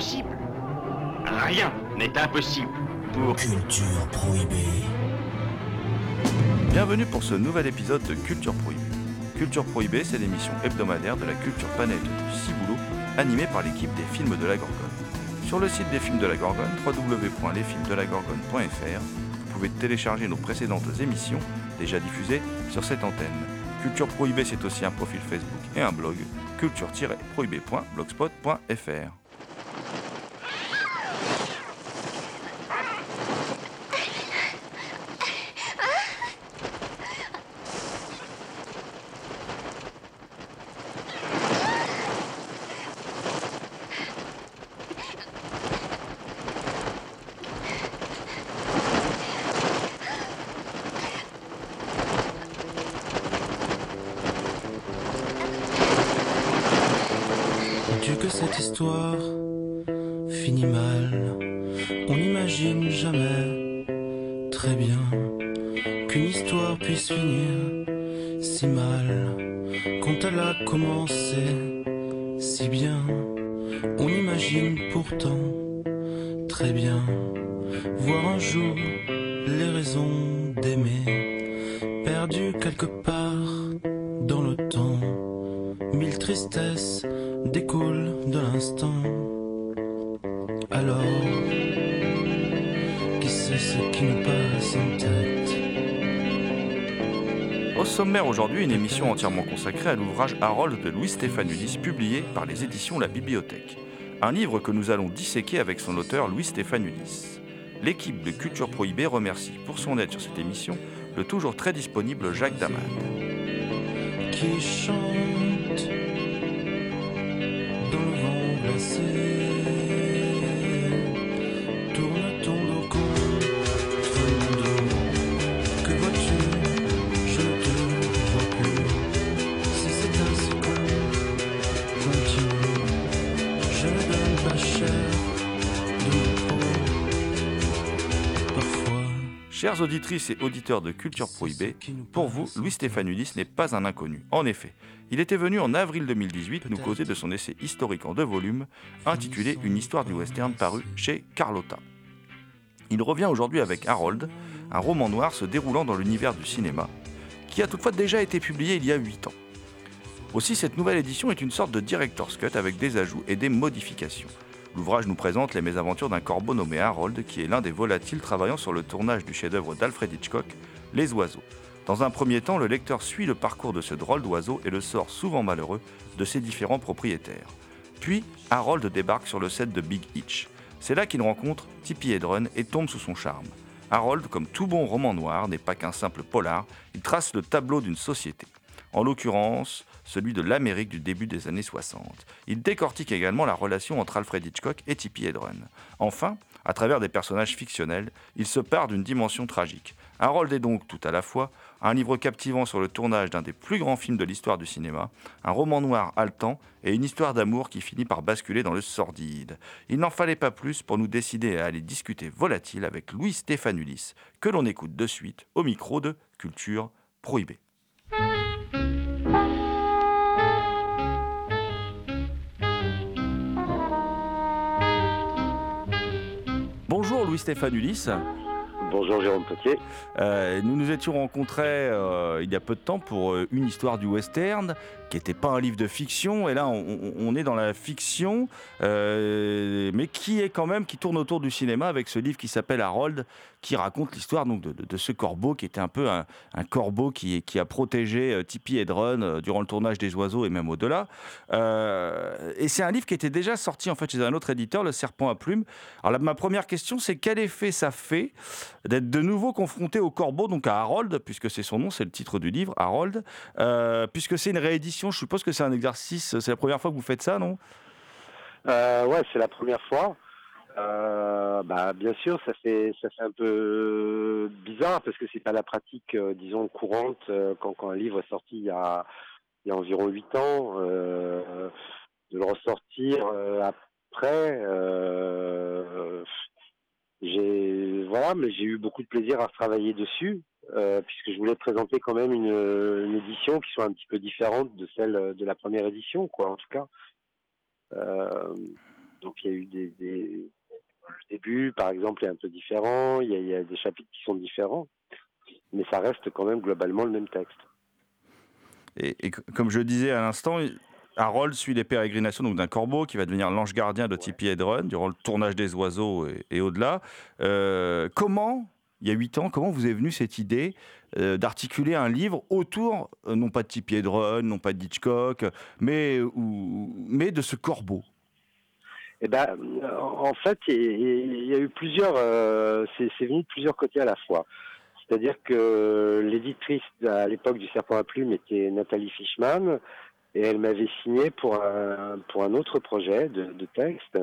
Impossible Rien n'est impossible pour... Culture prohibée. Bienvenue pour ce nouvel épisode de Culture Prohibée. Culture Prohibée, c'est l'émission hebdomadaire de la culture panette du Ciboulot, animée par l'équipe des films de la Gorgone. Sur le site des films de la Gorgone, www.lesfilmsdelagorgone.fr, vous pouvez télécharger nos précédentes émissions déjà diffusées sur cette antenne. Culture Prohibée, c'est aussi un profil Facebook et un blog, culture-prohibée.blogspot.fr. si bien, on imagine pourtant très bien voir un jour les raisons d'aimer perdues quelque part dans le temps. Mille tristesses découlent de l'instant. Alors, qui sait ce qui nous passe en tête? Au sommaire aujourd'hui, une émission entièrement consacrée à l'ouvrage Harold de Louis-Stéphane Ulysse, publié par les éditions La Bibliothèque. Un livre que nous allons disséquer avec son auteur Louis-Stéphane Ulysse. L'équipe de Culture Prohibée remercie pour son aide sur cette émission le toujours très disponible Jacques Damade. qui chante. Chères auditrices et auditeurs de Culture Prohibée, pour vous, Louis-Stéphane Ulysse n'est pas un inconnu. En effet, il était venu en avril 2018 nous causer de son essai historique en deux volumes, intitulé Une histoire du western paru chez Carlotta. Il revient aujourd'hui avec Harold, un roman noir se déroulant dans l'univers du cinéma, qui a toutefois déjà été publié il y a 8 ans. Aussi, cette nouvelle édition est une sorte de director's cut avec des ajouts et des modifications. L'ouvrage nous présente les mésaventures d'un corbeau nommé Harold, qui est l'un des volatiles travaillant sur le tournage du chef-d'œuvre d'Alfred Hitchcock, Les Oiseaux. Dans un premier temps, le lecteur suit le parcours de ce drôle d'oiseau et le sort souvent malheureux de ses différents propriétaires. Puis, Harold débarque sur le set de Big Hitch. C'est là qu'il rencontre Tippi Hedren et tombe sous son charme. Harold, comme tout bon roman noir, n'est pas qu'un simple polar, il trace le tableau d'une société. En l'occurrence, celui de l'Amérique du début des années 60. Il décortique également la relation entre Alfred Hitchcock et Tippi Hedren. Enfin, à travers des personnages fictionnels, il se part d'une dimension tragique. Harold est donc tout à la fois un livre captivant sur le tournage d'un des plus grands films de l'histoire du cinéma, un roman noir haletant et une histoire d'amour qui finit par basculer dans le sordide. Il n'en fallait pas plus pour nous décider à aller discuter volatile avec Louis Stéphane Ulysse, que l'on écoute de suite au micro de Culture Prohibée. Louis-Stéphane Ulysse. Bonjour Jérôme Potier. Euh, nous nous étions rencontrés euh, il y a peu de temps pour euh, une histoire du western qui n'était pas un livre de fiction et là on, est dans la fiction mais qui est quand même qui tourne autour du cinéma avec ce livre qui s'appelle Harold qui raconte l'histoire donc de, ce corbeau qui était un peu un, corbeau qui, a protégé euh, Tippi Hedren euh, durant le tournage des oiseaux et même au-delà Euh, et c'est un livre qui était déjà sorti en fait chez un autre éditeur Le Serpent à plumes alors la- ma première question c'est quel effet ça fait d'être de nouveau confronté au corbeau, donc à Harold, puisque c'est son nom, c'est le titre du livre, Harold. Puisque c'est une réédition, je suppose que c'est un exercice, c'est la première fois que vous faites ça, non? Euh, Ouais, c'est la première fois. Euh, bah, bien sûr, ça fait ça fait un peu bizarre parce que c'est pas la pratique, euh, disons courante euh, quand, quand un livre est sorti il y a il y a environ huit ans de le ressortir après. j'ai voilà, mais j'ai eu beaucoup de plaisir à travailler dessus puisque je voulais présenter quand même une, édition qui soit un petit peu différente de celle de la première édition, quoi, en tout cas. donc il y a eu des le début, par exemple, est un peu différent. Il y, a, il y, a, des chapitres qui sont différents, mais ça reste quand même globalement le même texte. Et, et comme je disais à l'instant, Harold suit les pérégrinations donc d'un corbeau qui va devenir l'ange gardien de Tippi Hedren durant le tournage des oiseaux et, et au-delà. Euh, comment, il y a huit ans, comment vous est venue cette idée euh, d'articuler un livre autour, euh, non pas de Tippi Hedren, non pas de Hitchcock, mais, ou, mais de ce corbeau? Eh ben, en fait, il y a eu plusieurs, euh, c'est venu de plusieurs côtés à la fois. C'est-à-dire que l'éditrice à l'époque du Serpent à plumes était Nathalie Fishman et elle m'avait signé pour un pour un autre projet de, texte.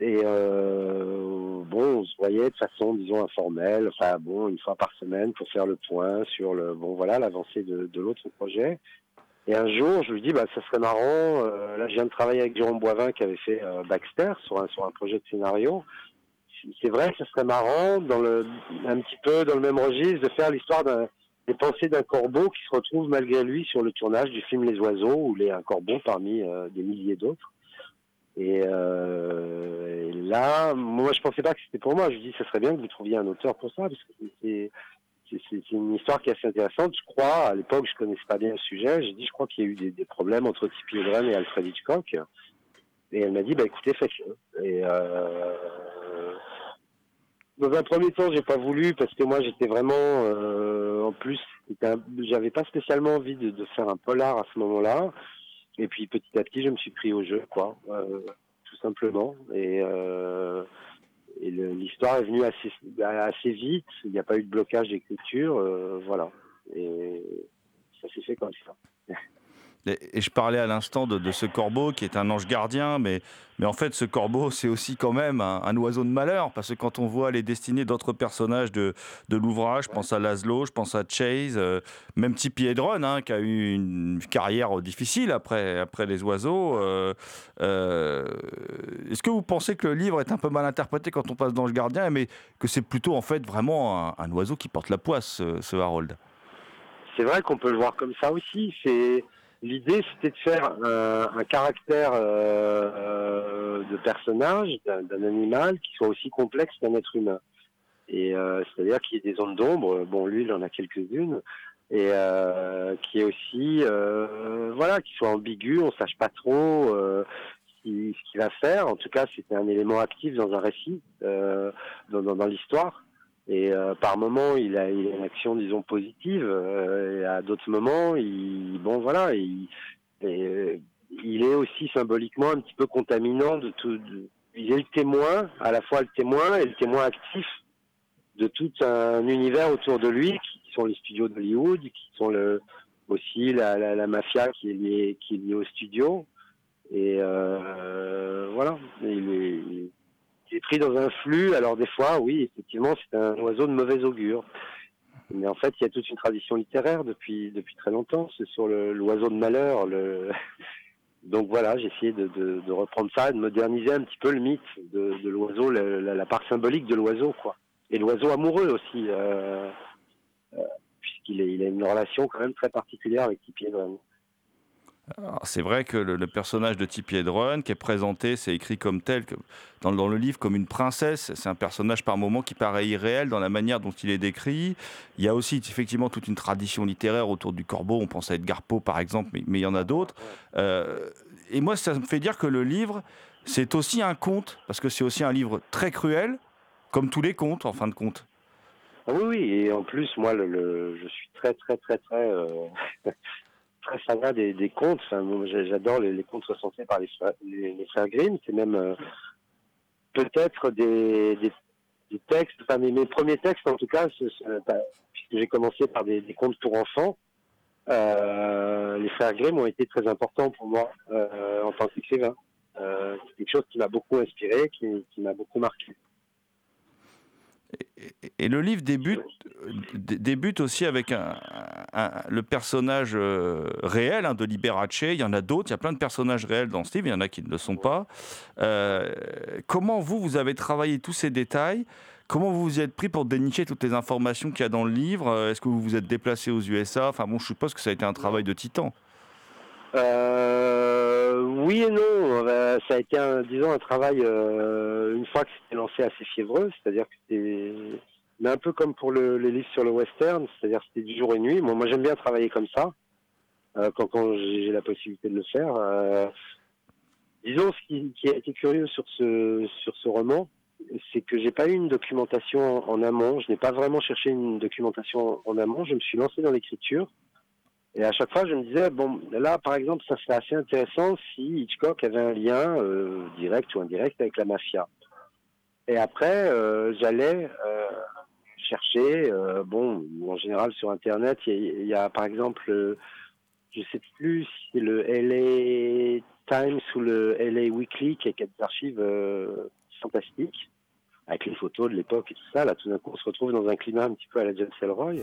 Et euh, bon, on se voyait de façon, disons, informelle, enfin bon, une fois par semaine pour faire le point sur le bon voilà l'avancée de l'autre projet. Et un jour, je lui dis, bah, ça serait marrant. Euh, là, je viens de travailler avec Jérôme Boivin qui avait fait euh, Baxter sur un, sur un projet de scénario. C'est vrai que ça serait marrant, un petit peu dans le même registre, de faire l'histoire des pensées d'un corbeau qui se retrouve malgré lui sur le tournage du film Les Oiseaux, où il est un corbeau parmi euh, des milliers d'autres. Et, là, moi, je pensais pas que c'était pour moi. Je dis, ça serait bien que vous trouviez un auteur pour ça, parce que c'est c'est une histoire qui est assez intéressante. Je crois, à l'époque, je connaissais pas bien le sujet. J'ai dit, je crois qu'il y a eu des, problèmes entre Tippi Hedren et Alfred Hitchcock. Et elle m'a dit, bah écoutez, faites-le. Euh, dans un premier temps, j'ai pas voulu parce que moi, j'étais vraiment, euh, en plus, j'avais pas spécialement envie de, faire un polar à ce moment-là. Et puis petit à petit, je me suis pris au jeu, quoi, euh, tout simplement. Et et l'histoire est venue assez, assez vite. Il n'y a pas eu de blocage d'écriture, euh, voilà. Et ça s'est fait comme ça. Et, je parlais à l'instant de, ce corbeau qui est un ange gardien, mais, mais en fait, ce corbeau, c'est aussi quand même un, oiseau de malheur, parce que quand on voit les destinées d'autres personnages de, de l'ouvrage, je pense à Laszlo, je pense à Chase, euh, même Tippi Hedren, hein, qui a eu une carrière difficile après, après les oiseaux. Euh, euh, Est-ce que vous pensez que le livre est un peu mal interprété quand on passe d'ange gardien, mais que c'est plutôt en fait vraiment un, un, oiseau qui porte la poisse, ce, ce Harold? C'est vrai qu'on peut le voir comme ça aussi. C'est L'idée, c'était de faire un, un caractère euh, de personnage, d'un animal, qui soit aussi complexe qu'un être humain. Et euh, c'est-à-dire qu'il y ait des zones d'ombre. Bon, lui, il en a quelques-unes, et euh, qui est aussi, euh, voilà, qui soit ambigu. On sache pas trop euh, ce qu'il va faire. En tout cas, c'était un élément actif dans un récit, euh, dans l'histoire. Et euh, par moments, il a, une action, disons, positive. Euh, et à d'autres moments, il, bon, voilà, il, et, il est aussi symboliquement un petit peu contaminant il est le témoin, à la fois le témoin et le témoin actif de tout un univers autour de lui, qui sont les studios d'Hollywood, qui sont aussi la, mafia qui est liée, qui est. Et euh, voilà, il est, est pris dans un flux. Alors des fois, oui, effectivement, c'est un oiseau de mauvais augure. Mais en fait, il y a toute une tradition littéraire depuis depuis très longtemps. C'est sur l'oiseau de malheur. Donc voilà, j'ai essayé de, reprendre ça, de moderniser un petit peu le mythe de, l'oiseau, la, part symbolique de l'oiseau, quoi. Et l'oiseau amoureux aussi, euh, euh, puisqu'il il a une relation quand même très particulière avec Tippi Hedren. C'est vrai que le, personnage de Tippi qui est présenté, c'est écrit comme tel, dans, le livre comme une princesse. C'est un personnage par moments qui paraît irréel dans la manière dont il est décrit. Il y a aussi effectivement toute une tradition littéraire autour du corbeau. On pense à Edgar Poe par exemple, mais, il y en a d'autres. Euh, et moi, ça me fait dire que le livre, c'est aussi un conte, parce que c'est aussi un livre très cruel, comme tous les contes en fin de compte. Ah oui, oui, et en plus, moi, je suis très, très, très, très. Euh... très fanat des, contes. J'adore les, contes recensés par les, frères Grimm. C'est même euh, peut-être des, textes, enfin mes, premiers textes en tout cas, bah, puisque j'ai commencé par des, contes pour enfants, euh, les frères Grimm ont été très importants pour moi euh, en tant qu'écrivain. Euh, c'est quelque chose qui m'a beaucoup inspiré, qui m'a beaucoup marqué. Et- le livre débute, dé- débute aussi avec le personnage euh, réel hein, de Liberace. Il y en a d'autres, il y a plein de personnages réels dans ce livre, il y en a qui ne le sont pas. Euh, comment vous, vous avez travaillé tous ces détails? Comment vous vous êtes pris pour dénicher toutes les informations qu'il y a dans le livre? Euh, Est-ce que vous vous êtes déplacé aux USA Enfin bon, je suppose que ça a été un travail de titan. Euh, oui et non. Euh, ça a été, un, disons, un travail euh, une fois que c'était lancé assez fiévreux, c'est-à-dire que c'était, mais un peu comme pour le, les livres sur le western, c'est-à-dire c'était du jour et nuit. Bon, moi, j'aime bien travailler comme ça euh, quand, quand j'ai la possibilité de le faire. Euh, disons, ce qui, qui a été curieux sur ce sur ce roman, c'est que j'ai pas eu une documentation en, en amont. Je n'ai pas vraiment cherché une documentation en amont. Je me suis lancé dans l'écriture. Et à chaque fois, je me disais, bon, là, par exemple, ça serait assez intéressant si Hitchcock avait un lien euh, direct ou indirect avec la mafia. Et après, euh, j'allais euh, chercher, bon, en général sur Internet, il y, a- par exemple, je sais plus si c'est le LA Times ou le LA Weekly qui a des archives fantastiques avec les photos de l'époque et tout ça. Là, tout d'un coup, on se retrouve dans un climat un petit peu à la James Ellroy.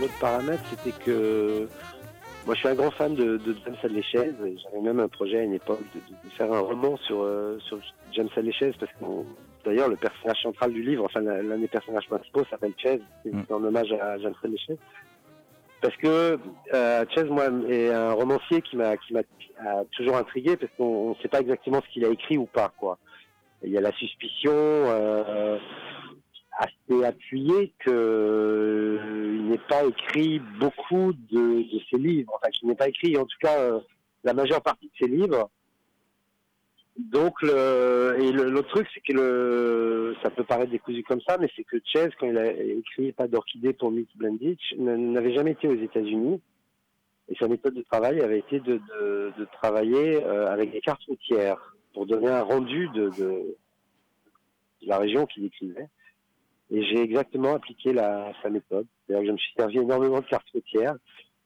L'autre paramètre, c'était que moi, je suis un grand fan de, de James Adléchaise. et J'avais même un projet à une époque de, faire un roman sur, euh, sur James parce que d'ailleurs, le personnage central du livre, enfin, l'un des personnages principaux s'appelle Chase, c'est Mm. en hommage à Adléchaise. Parce que euh, Chase, moi, est un romancier qui m'a qui m'a a toujours intrigué, parce qu'on ne sait pas exactement ce qu'il a écrit ou pas, quoi. Il y a la suspicion. Euh, assez appuyé que euh, il n'est pas écrit beaucoup de, de ses livres. Enfin, qu'il n'est pas écrit, en tout cas, euh, la majeure partie de ses livres. Donc, et l'autre truc, c'est que ça peut paraître décousu comme ça, mais c'est que Chase, quand il a écrit Pas d'orchidée pour Mick Blenditch, n'avait jamais été aux États-Unis. Et sa méthode de travail avait été de, travailler euh, avec des cartes routières pour donner un rendu de, la région qu'il décrivait. Et j'ai exactement appliqué la, sa méthode. Que je me suis servi énormément de cartes routières,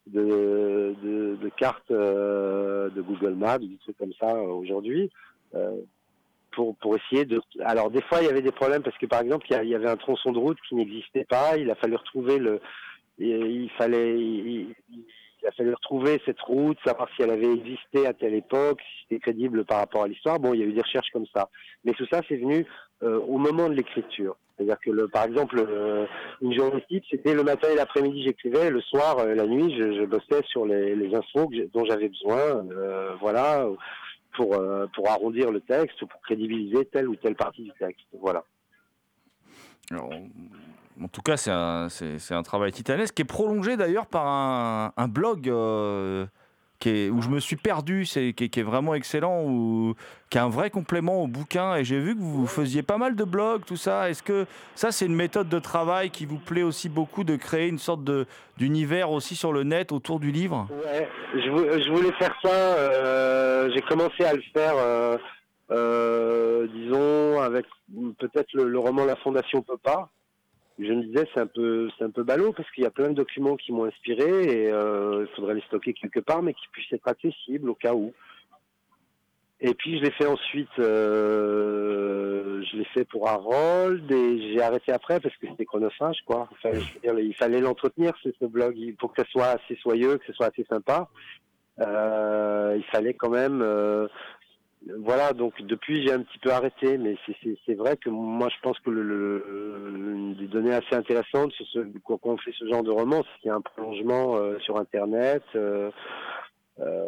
de, cartes euh, de Google Maps, des trucs comme ça euh, aujourd'hui, pour, pour essayer de... Alors des fois, il y avait des problèmes parce que par exemple, il y avait un tronçon de route qui n'existait pas, il a fallu retrouver le... Il, fallait... il- a fallu retrouver cette route, savoir si elle avait existé à telle époque, si c'était crédible par rapport à l'histoire. Bon, il y a eu des recherches comme ça. Mais tout ça, c'est venu euh, au moment de l'écriture. C'est-à-dire que, par exemple, euh, une journée type, c'était le matin et l'après-midi, j'écrivais, le soir, euh, la nuit, je, je bossais sur les, les infos dont j'avais besoin, euh, voilà, pour, euh, pour arrondir le texte ou pour crédibiliser telle ou telle partie du texte. Voilà. En tout cas, c'est un, un travail titanesque qui est prolongé d'ailleurs par un, un blog euh, où je me suis perdu, c'est, qui, est, vraiment excellent, où, qui est un vrai complément au bouquin. Et j'ai vu que vous faisiez pas mal de blogs, tout ça. Est-ce que ça, c'est une méthode de travail qui vous plaît aussi beaucoup de créer une sorte de, d'univers aussi sur le net autour du livre? Ouais, je voulais faire ça. euh, j'ai commencé à le faire, euh, euh, disons, avec peut-être le, le roman La Fondation peut pas. Je me disais c'est un peu c'est un peu ballot parce qu'il y a plein de documents qui m'ont inspiré et euh, il faudrait les stocker quelque part mais qui puissent être accessibles au cas où. Et puis je l'ai fait ensuite, euh, je l'ai fait pour Harold et j'ai arrêté après parce que c'était chronophage quoi. Enfin, dire, il fallait l'entretenir ce, ce blog pour que ce soit assez soyeux, que ce soit assez sympa. Euh, il fallait quand même, euh, voilà. Donc depuis j'ai un petit peu arrêté, mais c'est- vrai que moi je pense que le, le- des données assez intéressantes sur ce, quand on fait ce genre de roman, c'est qu'il y a un prolongement euh, sur Internet. Euh, euh,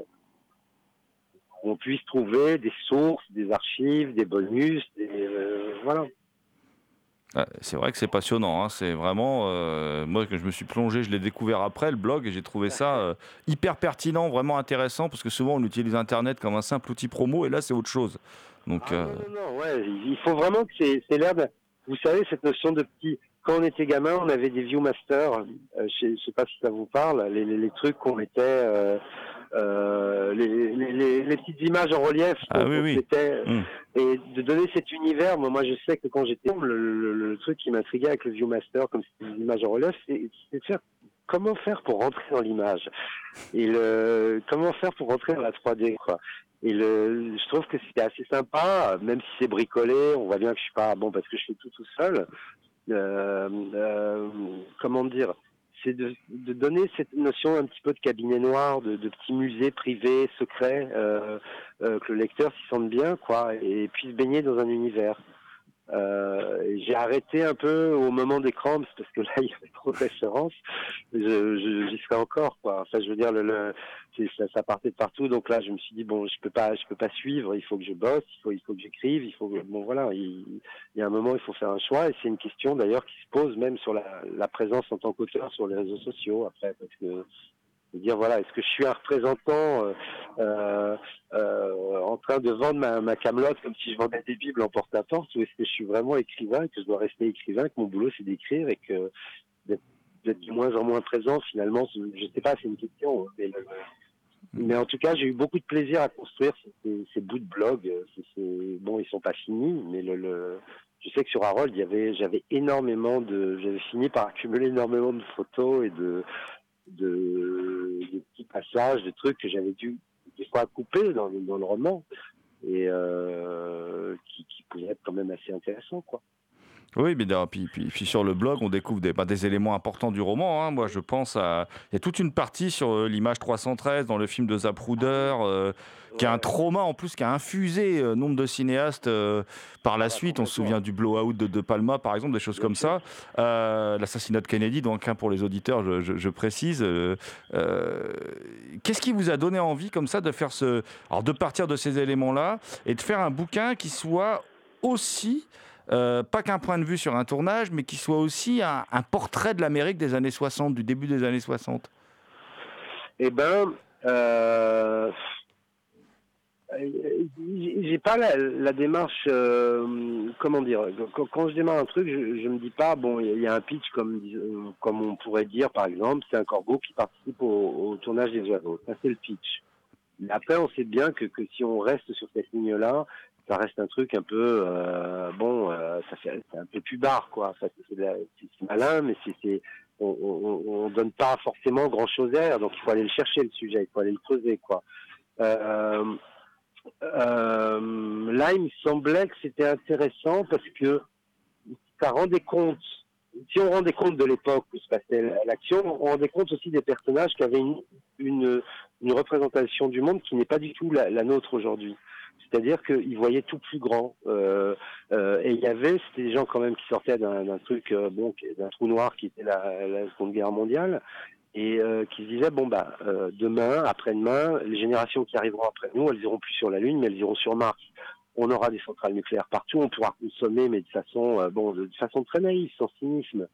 on puisse trouver des sources, des archives, des bonus, des, euh, voilà. Ah, C'est vrai que c'est passionnant, hein, c'est vraiment... euh, moi, que je me suis plongé, je l'ai découvert après, le blog, et j'ai trouvé ça euh, hyper pertinent, vraiment intéressant, parce que souvent on utilise Internet comme un simple outil promo, et là c'est autre chose. Donc, Ah, euh, non, non, non, ouais, il faut vraiment que c'est, de, vous savez, cette notion de petit, quand on était gamin, on avait des Viewmaster, je, je sais pas si ça vous parle, les, les, les trucs qu'on mettait, euh, les, les, les, les petites images en relief, Ah qu'on- oui, qu'on oui. mettait, Mm. et de donner cet univers, moi, moi je sais que quand j'étais, le, le, le truc qui m'intriguait avec le Viewmaster, comme c'était des images en relief, c'est, c'est de faire, comment faire pour rentrer dans l'image, et le, comment faire pour rentrer dans la 3D, quoi? Et le, je trouve que c'était assez sympa, même si c'est bricolé, on voit bien que je suis pas bon parce que je fais tout tout seul. Euh, euh, comment dire? C'est de, donner cette notion un petit peu de cabinet noir, de, de petit musée privé, secret, euh, euh, que le lecteur s'y sente bien, quoi, et puisse baigner dans un univers. Euh, j'ai arrêté un peu au moment des cramps parce que là il y avait trop de références. Je, j'y serais encore quoi. Enfin je veux dire le, le ça, ça partait de partout donc là je me suis dit bon je peux pas je peux pas suivre. Il faut que je bosse, il faut il faut que j'écrive, il faut bon voilà il, il y a un moment il faut faire un choix et c'est une question d'ailleurs qui se pose même sur la, la présence en tant qu'auteur sur les réseaux sociaux après parce que de dire voilà est-ce que je suis un représentant euh, euh, euh, en train de vendre ma, ma camelote comme si je vendais des bibles en porte-à-porte ou est-ce que je suis vraiment écrivain que je dois rester écrivain que mon boulot c'est d'écrire et que d'être de moins en moins présent finalement? Je je sais pas c'est une question hein, mais, en tout cas j'ai eu beaucoup de plaisir à construire ces, bouts de blog bon ils sont pas finis mais je sais que sur Harold j'avais énormément de j'avais fini par accumuler énormément de photos et de de, de petits passages, de trucs que j'avais dû des fois couper dans, le- dans le roman et euh, qui, qui pouvaient être quand même assez intéressants quoi. Oui, mais d'ailleurs, puis, puis, puis sur le blog, on découvre des, bah, des éléments importants du roman. hein. Moi, je pense à. Il y a toute une partie sur euh, l'image 313 dans le film de Zapruder, euh, qui a un trauma en plus, qui a infusé euh, nombre de cinéastes euh, par la suite. On se souvient du blowout de De Palma, par exemple, des choses comme ça. L'assassinat de Kennedy, donc hein, pour les auditeurs, je, je- je précise. Qu'est-ce qui vous a donné envie, comme ça, de faire ce. Alors, de partir de ces éléments-là et de faire un bouquin qui soit aussi. Euh, pas qu'un point de vue sur un tournage, mais qui soit aussi un, portrait de l'Amérique des années 60, du début des années 60. Eh ben, euh, j'ai pas la, démarche, euh, comment dire, quand, je démarre un truc, je, je me dis pas, bon, il y a- un pitch comme, comme on pourrait dire, par exemple, c'est un corbeau qui participe au, tournage des oiseaux. Ça, c'est le pitch. Après, on sait bien que, que si on reste sur cette ligne-là, ça reste un truc un peu, euh, bon, euh, ça fait c'est un peu plus barre, quoi. C'est malin, mais c'est, on, on, on donne pas forcément grand-chose derrière, donc il faut aller le chercher le sujet, il faut aller le creuser, quoi. Euh, là, il me semblait que c'était intéressant parce que ça rendait compte, si on rendait compte de l'époque où se passait l'action, on rendait compte aussi des personnages qui avaient une, représentation du monde qui n'est pas du tout la nôtre aujourd'hui. C'est-à-dire qu'ils voyaient tout plus grand. Euh, euh, et il y avait, c'était des gens quand même qui sortaient d'un truc, euh, bon, d'un trou noir qui était la, Seconde Guerre mondiale, et qui se disaient bon bah demain, après-demain, les générations qui arriveront après nous, elles iront plus sur la Lune, mais elles iront sur Mars. On aura des centrales nucléaires partout, on pourra consommer, mais de façon, bon, façon très naïve, sans cynisme.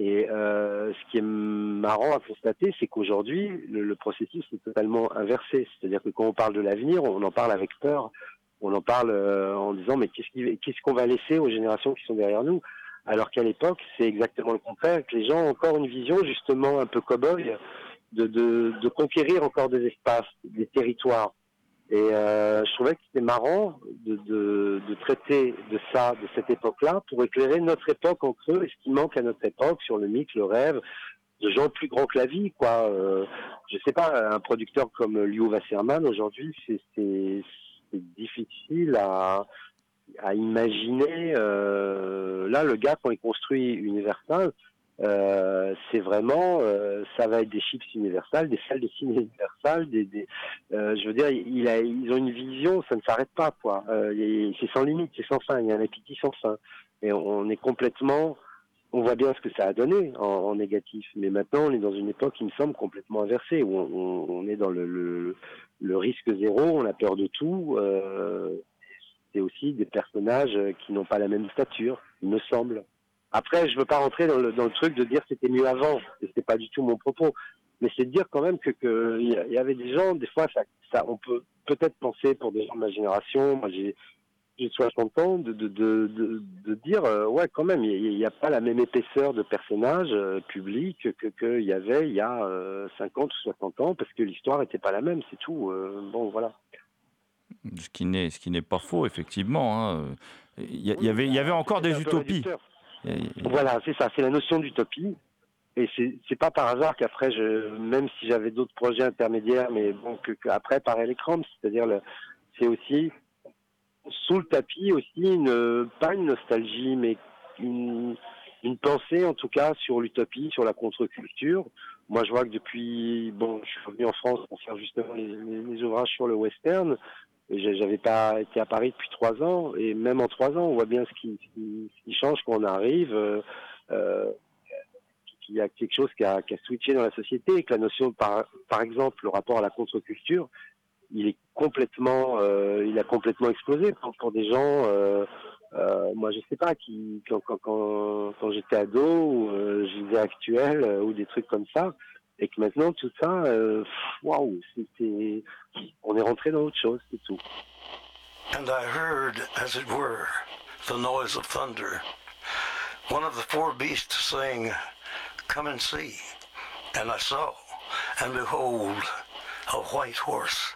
Et ce qui est marrant à constater, c'est qu'aujourd'hui, le, processus est totalement inversé. C'est-à-dire que quand on parle de l'avenir, on en parle avec peur. On en parle euh, en disant mais qu'est-ce qu'on va laisser aux générations qui sont derrière nous? Alors qu'à l'époque, c'est exactement le contraire. Que les gens ont encore une vision justement un peu cow-boy de, de, de conquérir encore des espaces, des territoires. Et euh, je trouvais que c'était marrant de, de, de, traiter de ça, de cette époque-là, pour éclairer notre époque en creux et ce qui manque à notre époque sur le mythe, le rêve, de gens plus grands que la vie, quoi. Euh, je sais pas, un producteur comme Liu Wasserman aujourd'hui, c'est difficile à, imaginer. Euh, là, le gars quand il construit Universal, euh, c'est vraiment, euh, ça va être des chips universales, des salles de ciné universales, des, je veux dire, ils ont une vision, ça ne s'arrête pas, quoi. C'est sans limite, c'est sans fin, il y a un appétit sans fin. Et on est complètement, on voit bien ce que ça a donné en, négatif. Mais maintenant, on est dans une époque, il me semble, complètement inversée, où on, est dans le, risque zéro, on a peur de tout. c'est aussi des personnages qui n'ont pas la même stature, il me semble. Après, je veux pas rentrer dans le, truc de dire c'était mieux avant. C'était pas du tout mon propos. Mais c'est de dire quand même que qu'il y avait des gens, des fois, ça, ça on peut peut-être penser pour des gens de ma génération. J'ai 60 ans de, de, de, de, dire euh, ouais quand même il n'y a, pas la même épaisseur de personnages euh, publics que qu'il y avait il y a 50 ou 60 ans parce que l'histoire n'était pas la même c'est tout euh, bon voilà ce qui n'est ce qui n'est pas faux effectivement hein. il, y, y, avait il y avait encore des utopies voilà, c'est ça, c'est la notion d'utopie. Et c'est pas par hasard qu'après, je, même si j'avais d'autres projets intermédiaires, mais bon, que, que après, pareil, les c'est-à-dire, c'est aussi sous le tapis aussi pas une nostalgie, mais une, pensée en tout cas sur l'utopie, sur la contre-culture. Moi, je vois que depuis, bon, je suis revenu en France pour faire justement les, ouvrages sur le western. J'avais pas été à Paris depuis trois ans et même en trois ans, on voit bien ce qui, change quand on arrive. Euh, euh, qu'il y a quelque chose qui a, switché dans la société que la notion, par exemple, le rapport à la contre-culture, il est complètement, euh, il a complètement explosé pour, des gens. Euh, euh, moi, je sais pas, quand j'étais ado ou actuel ou des trucs comme ça, et que maintenant tout ça, waouh, on est rentré dans autre chose, c'est tout. And I heard, as it were, the noise of thunder. One of the four beasts saying, Come and see. And I saw, and behold, a white horse.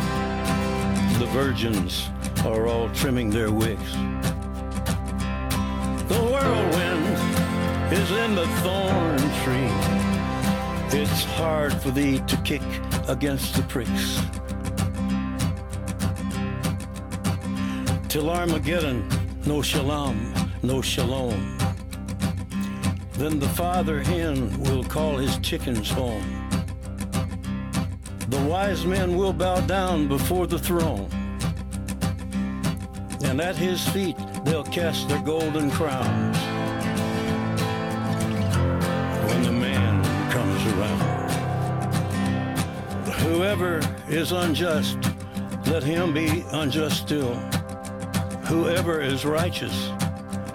virgins are all trimming their wicks. The whirlwind is in the thorn tree. It's hard for thee to kick against the pricks. Till Armageddon, no shalom, no shalom. Then the father hen will call his chickens home. The wise men will bow down before the throne. And at his feet they'll cast their golden crowns. When the man comes around. Whoever is unjust, let him be unjust still. Whoever is righteous,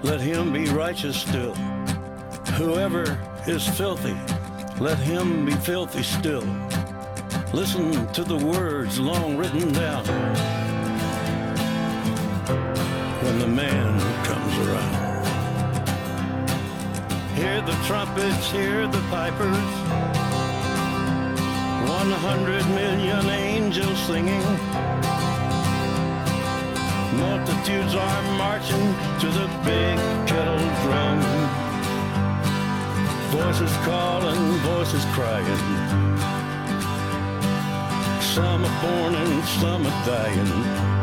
let him be righteous still. Whoever is filthy, let him be filthy still. Listen to the words long written down when the man who comes around. Hear the trumpets, hear the pipers. One hundred million angels singing. Multitudes are marching to the big kettle drum. Voices calling, voices crying. Some are born and some are dying.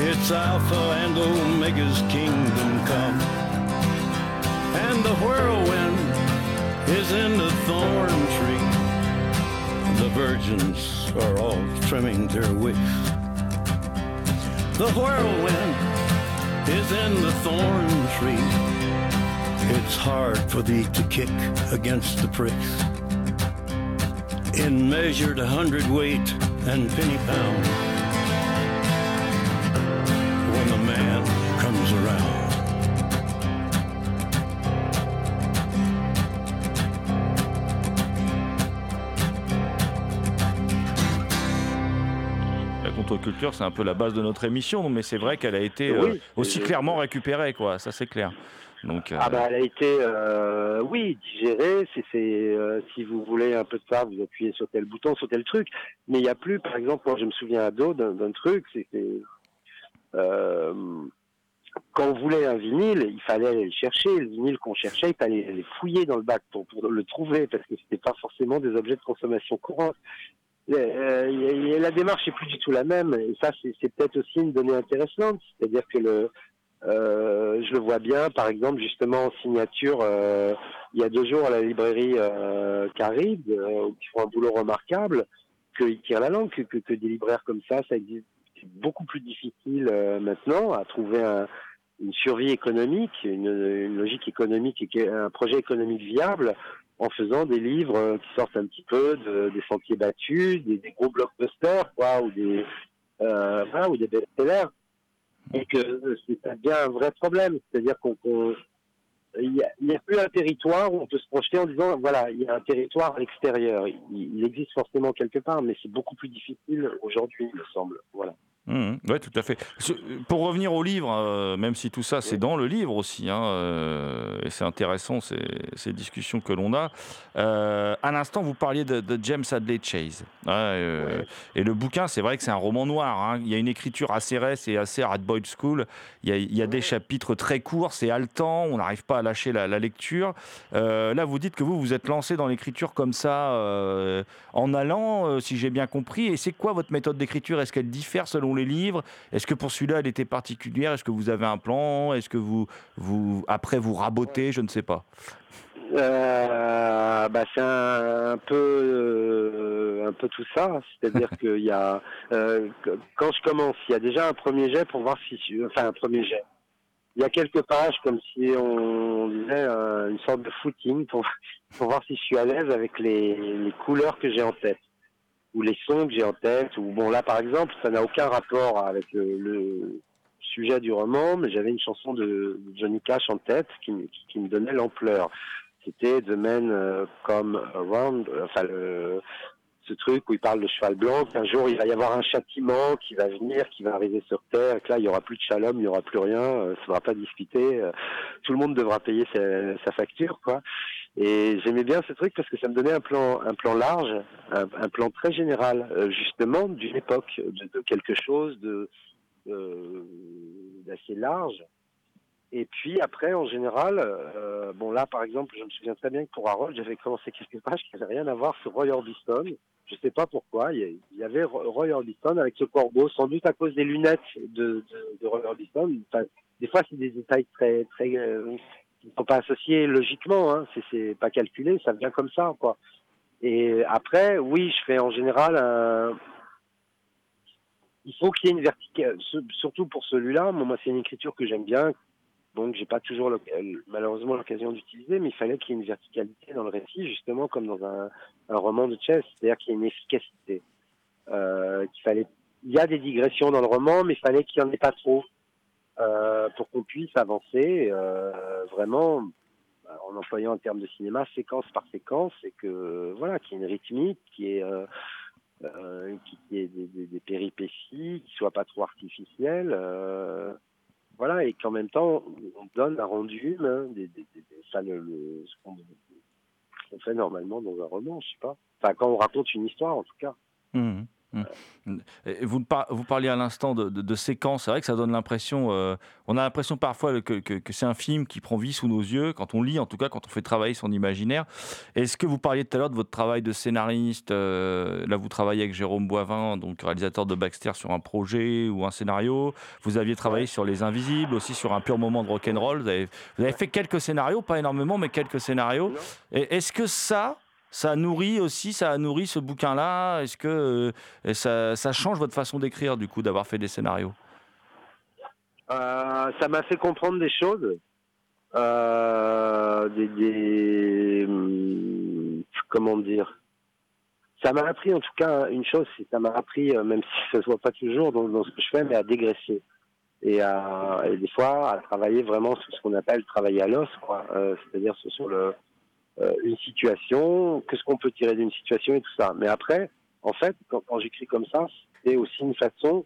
It's Alpha and Omega's kingdom come. And the whirlwind is in the thorn tree. The virgins are all trimming their wicks. The whirlwind is in the thorn tree. It's hard for thee to kick against the pricks. In measured hundredweight and penny pound. C'est un peu la base de notre émission, mais c'est vrai qu'elle a été Oui, euh, aussi clairement récupérée, quoi. Ça, c'est clair. Donc, euh, Ah bah elle a été, euh, oui, digérée. C'est, c'est, euh, si vous voulez un peu de ça, vous appuyez sur tel bouton, sur tel truc. Mais il n'y a plus, par exemple, moi je me souviens à dos d'un, truc, c'était quand on voulait un vinyle, il fallait aller le chercher. Le vinyle qu'on cherchait, il fallait aller fouiller dans le bac pour, pour le trouver parce que c'était pas forcément des objets de consommation courante. Euh, y- la démarche est plus du tout la même et ça c'est, peut-être aussi une donnée intéressante, c'est-à-dire que euh, je le vois bien, par exemple, justement en signature, euh, il y a deux jours à la librairie euh, Caride, euh, qui font un boulot remarquable, qu'ils tirent la langue, que, des libraires comme ça, ça existe. C'est beaucoup plus difficile euh, maintenant à trouver un- une survie économique, une, logique économique, un projet économique viable en faisant des livres euh, qui sortent un petit peu de- des sentiers battus, des, gros blockbusters, quoi, ou des, euh, voilà, ou des best-sellers et que euh, c'est devient un vrai problème. C'est-à-dire qu'on qu'on- il y a, a plus un territoire où on peut se projeter en disant voilà il y a un territoire à l'extérieur. Il, il existe forcément quelque part, mais c'est beaucoup plus difficile aujourd'hui, il me semble. Voilà. Oui, Mmh, tout à fait. Pour revenir au livre, euh, même si tout ça, c'est dans le livre aussi, hein, euh, et c'est intéressant ces, ces discussions que l'on a. Euh, à l'instant, vous parliez de, de James Hadley Chase. Et le bouquin, c'est vrai que c'est un roman noir. hein. Il y a une écriture assez reste et assez hard boiled school. Il y a, il y a des chapitres très courts, c'est haletant, on n'arrive pas à lâcher la, la lecture. Là, vous dites que vous vous êtes lancé dans l'écriture comme ça, en allant, si j'ai bien compris. Et c'est quoi votre méthode d'écriture? Est-ce qu'elle diffère selon les livres Est-ce que pour celui-là, elle était particulière? Est-ce que vous avez un plan? Est-ce que vous, vous, après, vous rabotez? Je ne sais pas. Euh, bah, c'est un, un peu euh, un peu tout ça. C'est-à-dire qu'il y a euh, que- quand je commence, il y a déjà un premier jet pour voir si je- enfin un premier jet. Il y a quelques pages comme si on disait une sorte de footing pour pour voir si je suis à l'aise avec les, les couleurs que j'ai en tête ou les sons que j'ai en tête. Ou bon là par exemple, ça n'a aucun rapport avec le, sujet du roman, mais j'avais une chanson de Johnny Cash en tête qui, me- qui, me donnait l'ampleur. C'était The Men euh, Come Around, euh, enfin le, ce truc où il parle de cheval blanc, qu'un jour il va y avoir un châtiment qui va venir, qui va arriver sur Terre, que là il y aura plus de shalom, il y aura plus rien, euh, ça ne sera pas discuté, euh, tout le monde devra payer sa, facture, quoi. Et j'aimais bien ce truc parce que ça me donnait un plan, un plan large, un, un plan très général, euh, justement d'une époque, de, de quelque chose de euh, d'assez large. Et puis après, en général, euh, bon là par exemple, je me souviens très bien que pour Harold, j'avais commencé quelques pages qui n'avaient rien à voir sur Roy Orbison. Je sais pas pourquoi. Il y avait Roy Orbison avec ce corbeau, sans doute à cause des lunettes de, Roy Orbison. Enfin, des fois, c'est des détails très très euh, qui ne sont pas associés logiquement. Hein. C'est- pas calculé, ça vient comme ça, quoi. Et après, oui, je fais en général un, il faut qu'il y ait une verticale, surtout pour celui-là. Moi, c'est une écriture que j'aime bien, donc j'ai pas toujours euh, malheureusement l'occasion d'utiliser, mais il fallait qu'il y ait une verticalité dans le récit, justement comme dans un, un roman de chess, c'est-à-dire qu'il y ait une efficacité. Euh, qu'il fallait, il y a des digressions dans le roman, mais il fallait qu'il y en ait pas trop euh, pour qu'on puisse avancer euh, vraiment en employant un terme de cinéma séquence par séquence, et que voilà, qu'il y ait une rythmique, qui est euh, euh, qui qui ait des, des, des péripéties, qui soient pas trop artificielles, euh, voilà, et qu'en même temps on donne un rendu humain, des, ça le, le- ce qu'on fait normalement dans un roman, je sais pas. Enfin, quand on raconte une histoire, en tout cas. Mhm. Mhm. Et Vous, par- vous parliez à l'instant de, de, de séquences, c'est vrai que ça donne l'impression, euh, on a l'impression parfois que, que- que c'est un film qui prend vie sous nos yeux, quand on lit en tout cas, quand on fait travailler son imaginaire. Est-ce que vous parliez tout à l'heure de votre travail de scénariste euh, Là, vous travaillez avec Jérôme Boivin, donc réalisateur de Baxter, sur un projet ou un scénario. Vous aviez travaillé sur Les Invisibles, aussi sur un pur moment de rock'n'roll. Vous avez, vous avez fait quelques scénarios, pas énormément, mais quelques scénarios. Est-ce que ça, ça nourrit aussi, ça a nourri ce bouquin-là Est-ce que euh, ça, change votre façon d'écrire, du coup, d'avoir fait des scénarios? Euh, ça m'a fait comprendre des choses, euh, des, hum, comment dire? Ça m'a appris en tout cas une chose, ça m'a appris, même si ça se voit pas toujours dans, ce que je fais, mais à dégraisser et à et des fois à travailler vraiment sur ce qu'on appelle travailler à l'os, quoi. C'est-à-dire sur, le une situation, qu'est-ce qu'on peut tirer d'une situation et tout ça. Mais après, en fait, quand, j'écris comme ça, c'est aussi une façon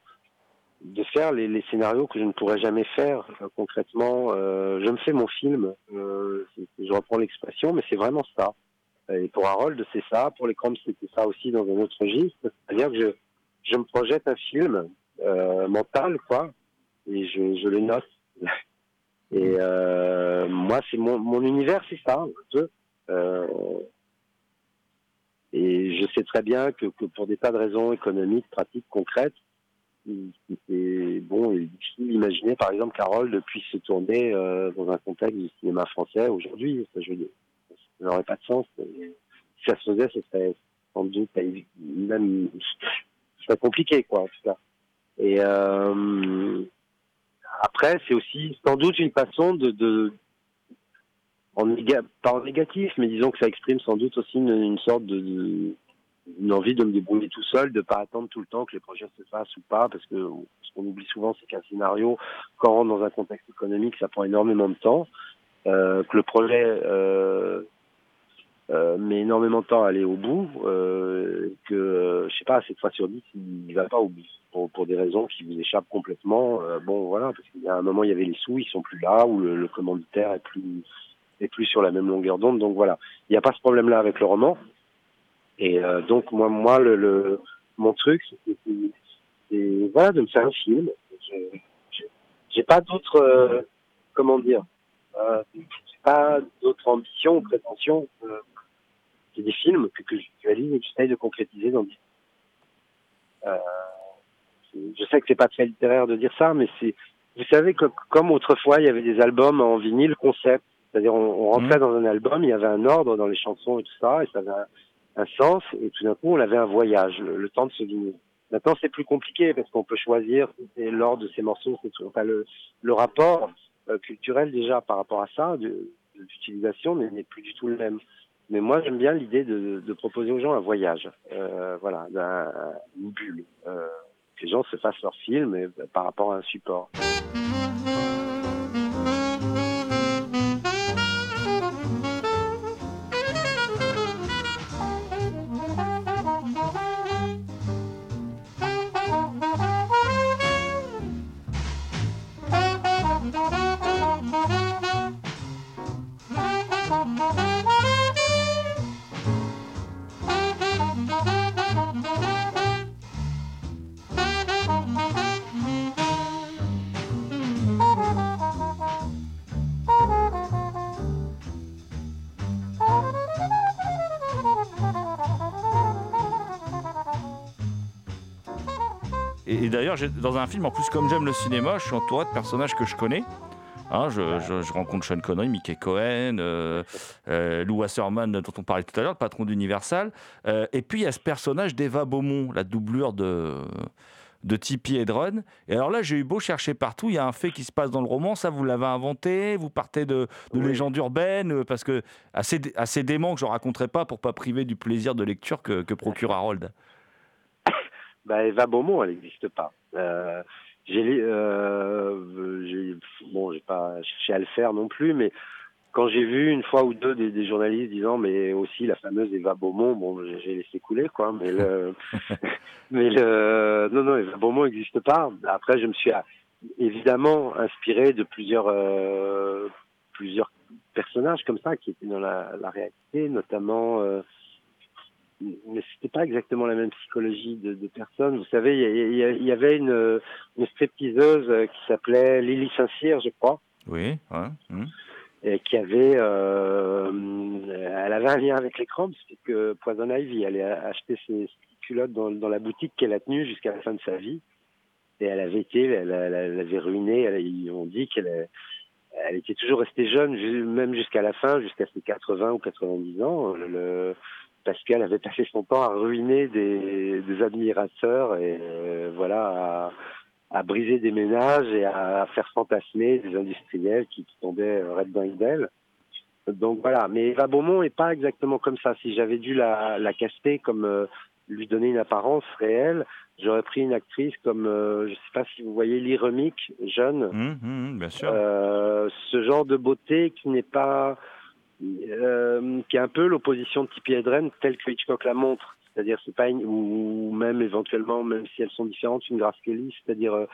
de faire les, scénarios que je ne pourrais jamais faire euh, concrètement. Euh, je me fais mon film, euh, je reprends l'expression, mais c'est vraiment ça. Et pour Harold, c'est ça. Pour les Cramps, c'était ça aussi dans un autre registre. C'est-à-dire que je, je me projette un film euh, mental, quoi, et je, je le note. Et euh, moi, c'est mon, mon univers, c'est ça. Euh, et je sais très bien que, pour des tas de raisons économiques, pratiques, concrètes, c'est bon et difficile d'imaginer, par exemple, qu'Harold puisse se tourner euh, dans un contexte du cinéma français aujourd'hui. Ça, ça n'aurait pas de sens. Si ça se faisait, ce serait sans doute même serait compliqué, quoi, en tout cas. Et euh, après, c'est aussi sans doute une façon de en néga- négatif, mais disons que ça exprime sans doute aussi une, sorte de, de- une envie de me débrouiller tout seul, de pas attendre tout le temps que les projets se fassent ou pas, parce que ce qu'on oublie souvent, c'est qu'un scénario, quand on rentre dans un contexte économique, ça prend énormément de temps, euh, que le projet euh, euh, met énormément de temps à aller au bout, euh, que je sais pas, cette fois sur dix, il va pas au bout pour, des raisons qui vous échappent complètement. Bon, voilà, parce qu'il y a un moment, il y avait les sous, ils sont plus là, ou le, le commanditaire est plus est plus sur la même longueur d'onde. Donc voilà, il n'y a pas ce problème-là avec le roman. Et euh, donc moi, moi, le, mon truc, c'est- voilà de me faire un film. Je- je- J'ai pas d'autres, euh, comment dire, euh, j'ai pas d'autres ambitions ou prétentions. euh, c'est des films que, que j'utilise et que j'essaye de concrétiser dans des euh, je sais que c'est pas très littéraire de dire ça, mais c'est, vous savez que comme autrefois il y avait des albums en vinyle concept, c'est-à-dire on, on rentrait dans un album, il y avait un ordre dans les chansons et tout ça, et ça avait un, un sens, et tout d'un coup on avait un voyage, le, le temps de se vinyle. Maintenant c'est plus compliqué parce qu'on peut choisir l'ordre de ces morceaux, c'est tout. Enfin, le, le rapport euh, culturel déjà par rapport à ça, de, de l'utilisation n'est plus du tout le même. Mais moi, j'aime bien l'idée de, de proposer aux gens un voyage, euh, voilà, une bulle, euh, que les gens se fassent leur film et, par rapport à un support. D'ailleurs, dans un film, en plus, comme j'aime le cinéma, je suis entouré de personnages que je connais. Hein, je, je- je rencontre Sean Connery, Mickey Cohen, euh, euh, Lou Wasserman, dont on parlait tout à l'heure, le patron d'Universal. Euh, et puis, il y a ce personnage d'Eva Beaumont, la doublure de, de Tippi Hedren. Et alors là, j'ai eu beau chercher partout. Il y a un fait qui se passe dans le roman. Ça, vous l'avez inventé Vous partez de, de Oui. légendes urbaines Parce que assez, assez dément que je ne raconterai pas pour pas priver du plaisir de lecture que, que procure Harold. Bah, Eva Beaumont, elle n'existe pas. Euh, j'ai, euh, j'ai, bon, j'ai pas cherché à le faire non plus, mais quand j'ai vu une fois ou deux des, des journalistes disant, mais aussi la fameuse Eva Beaumont, bon, j'ai, laissé couler, quoi. Mais le, mais le, non, non, Eva Beaumont n'existe pas. Après, je me suis évidemment inspiré de plusieurs, euh, plusieurs personnages comme ça qui étaient dans la, la réalité, notamment. Euh, mais c'était pas exactement la même psychologie de, de personnes. Vous savez, il y, avait une, une stripteaseuse euh, qui s'appelait Lily Saint-Cyr, je crois, Oui, ouais, hum. et qui avait, euh, elle avait un lien avec les crampes, c'était que Poison Ivy allait acheter ses, culottes dans, dans la boutique qu'elle a tenue jusqu'à la fin de sa vie, et elle avait été, elle, elle- elle avait ruiné. Elle, ils ont dit qu'elle elle était toujours restée jeune, même jusqu'à la fin, jusqu'à ses 80 ou 90 ans. Le, qu'elle avait passé son temps à ruiner des, des admirateurs et euh, voilà à, à briser des ménages et à, faire fantasmer des industriels qui, qui tombaient red dingue d'elle. Donc voilà, mais Eva Beaumont est pas exactement comme ça. Si j'avais dû la, la caster comme euh, lui donner une apparence réelle, j'aurais pris une actrice comme euh, je sais pas si vous voyez Lee Remick, jeune, Hum, hum, bien sûr. euh, ce genre de beauté qui n'est pas euh, qui est un peu l'opposition de Tippi Hedren telle que Hitchcock la montre. C'est-à-dire c'est pas une, ou même éventuellement même si elles sont différentes une Grace Kelly c'est-à-dire euh,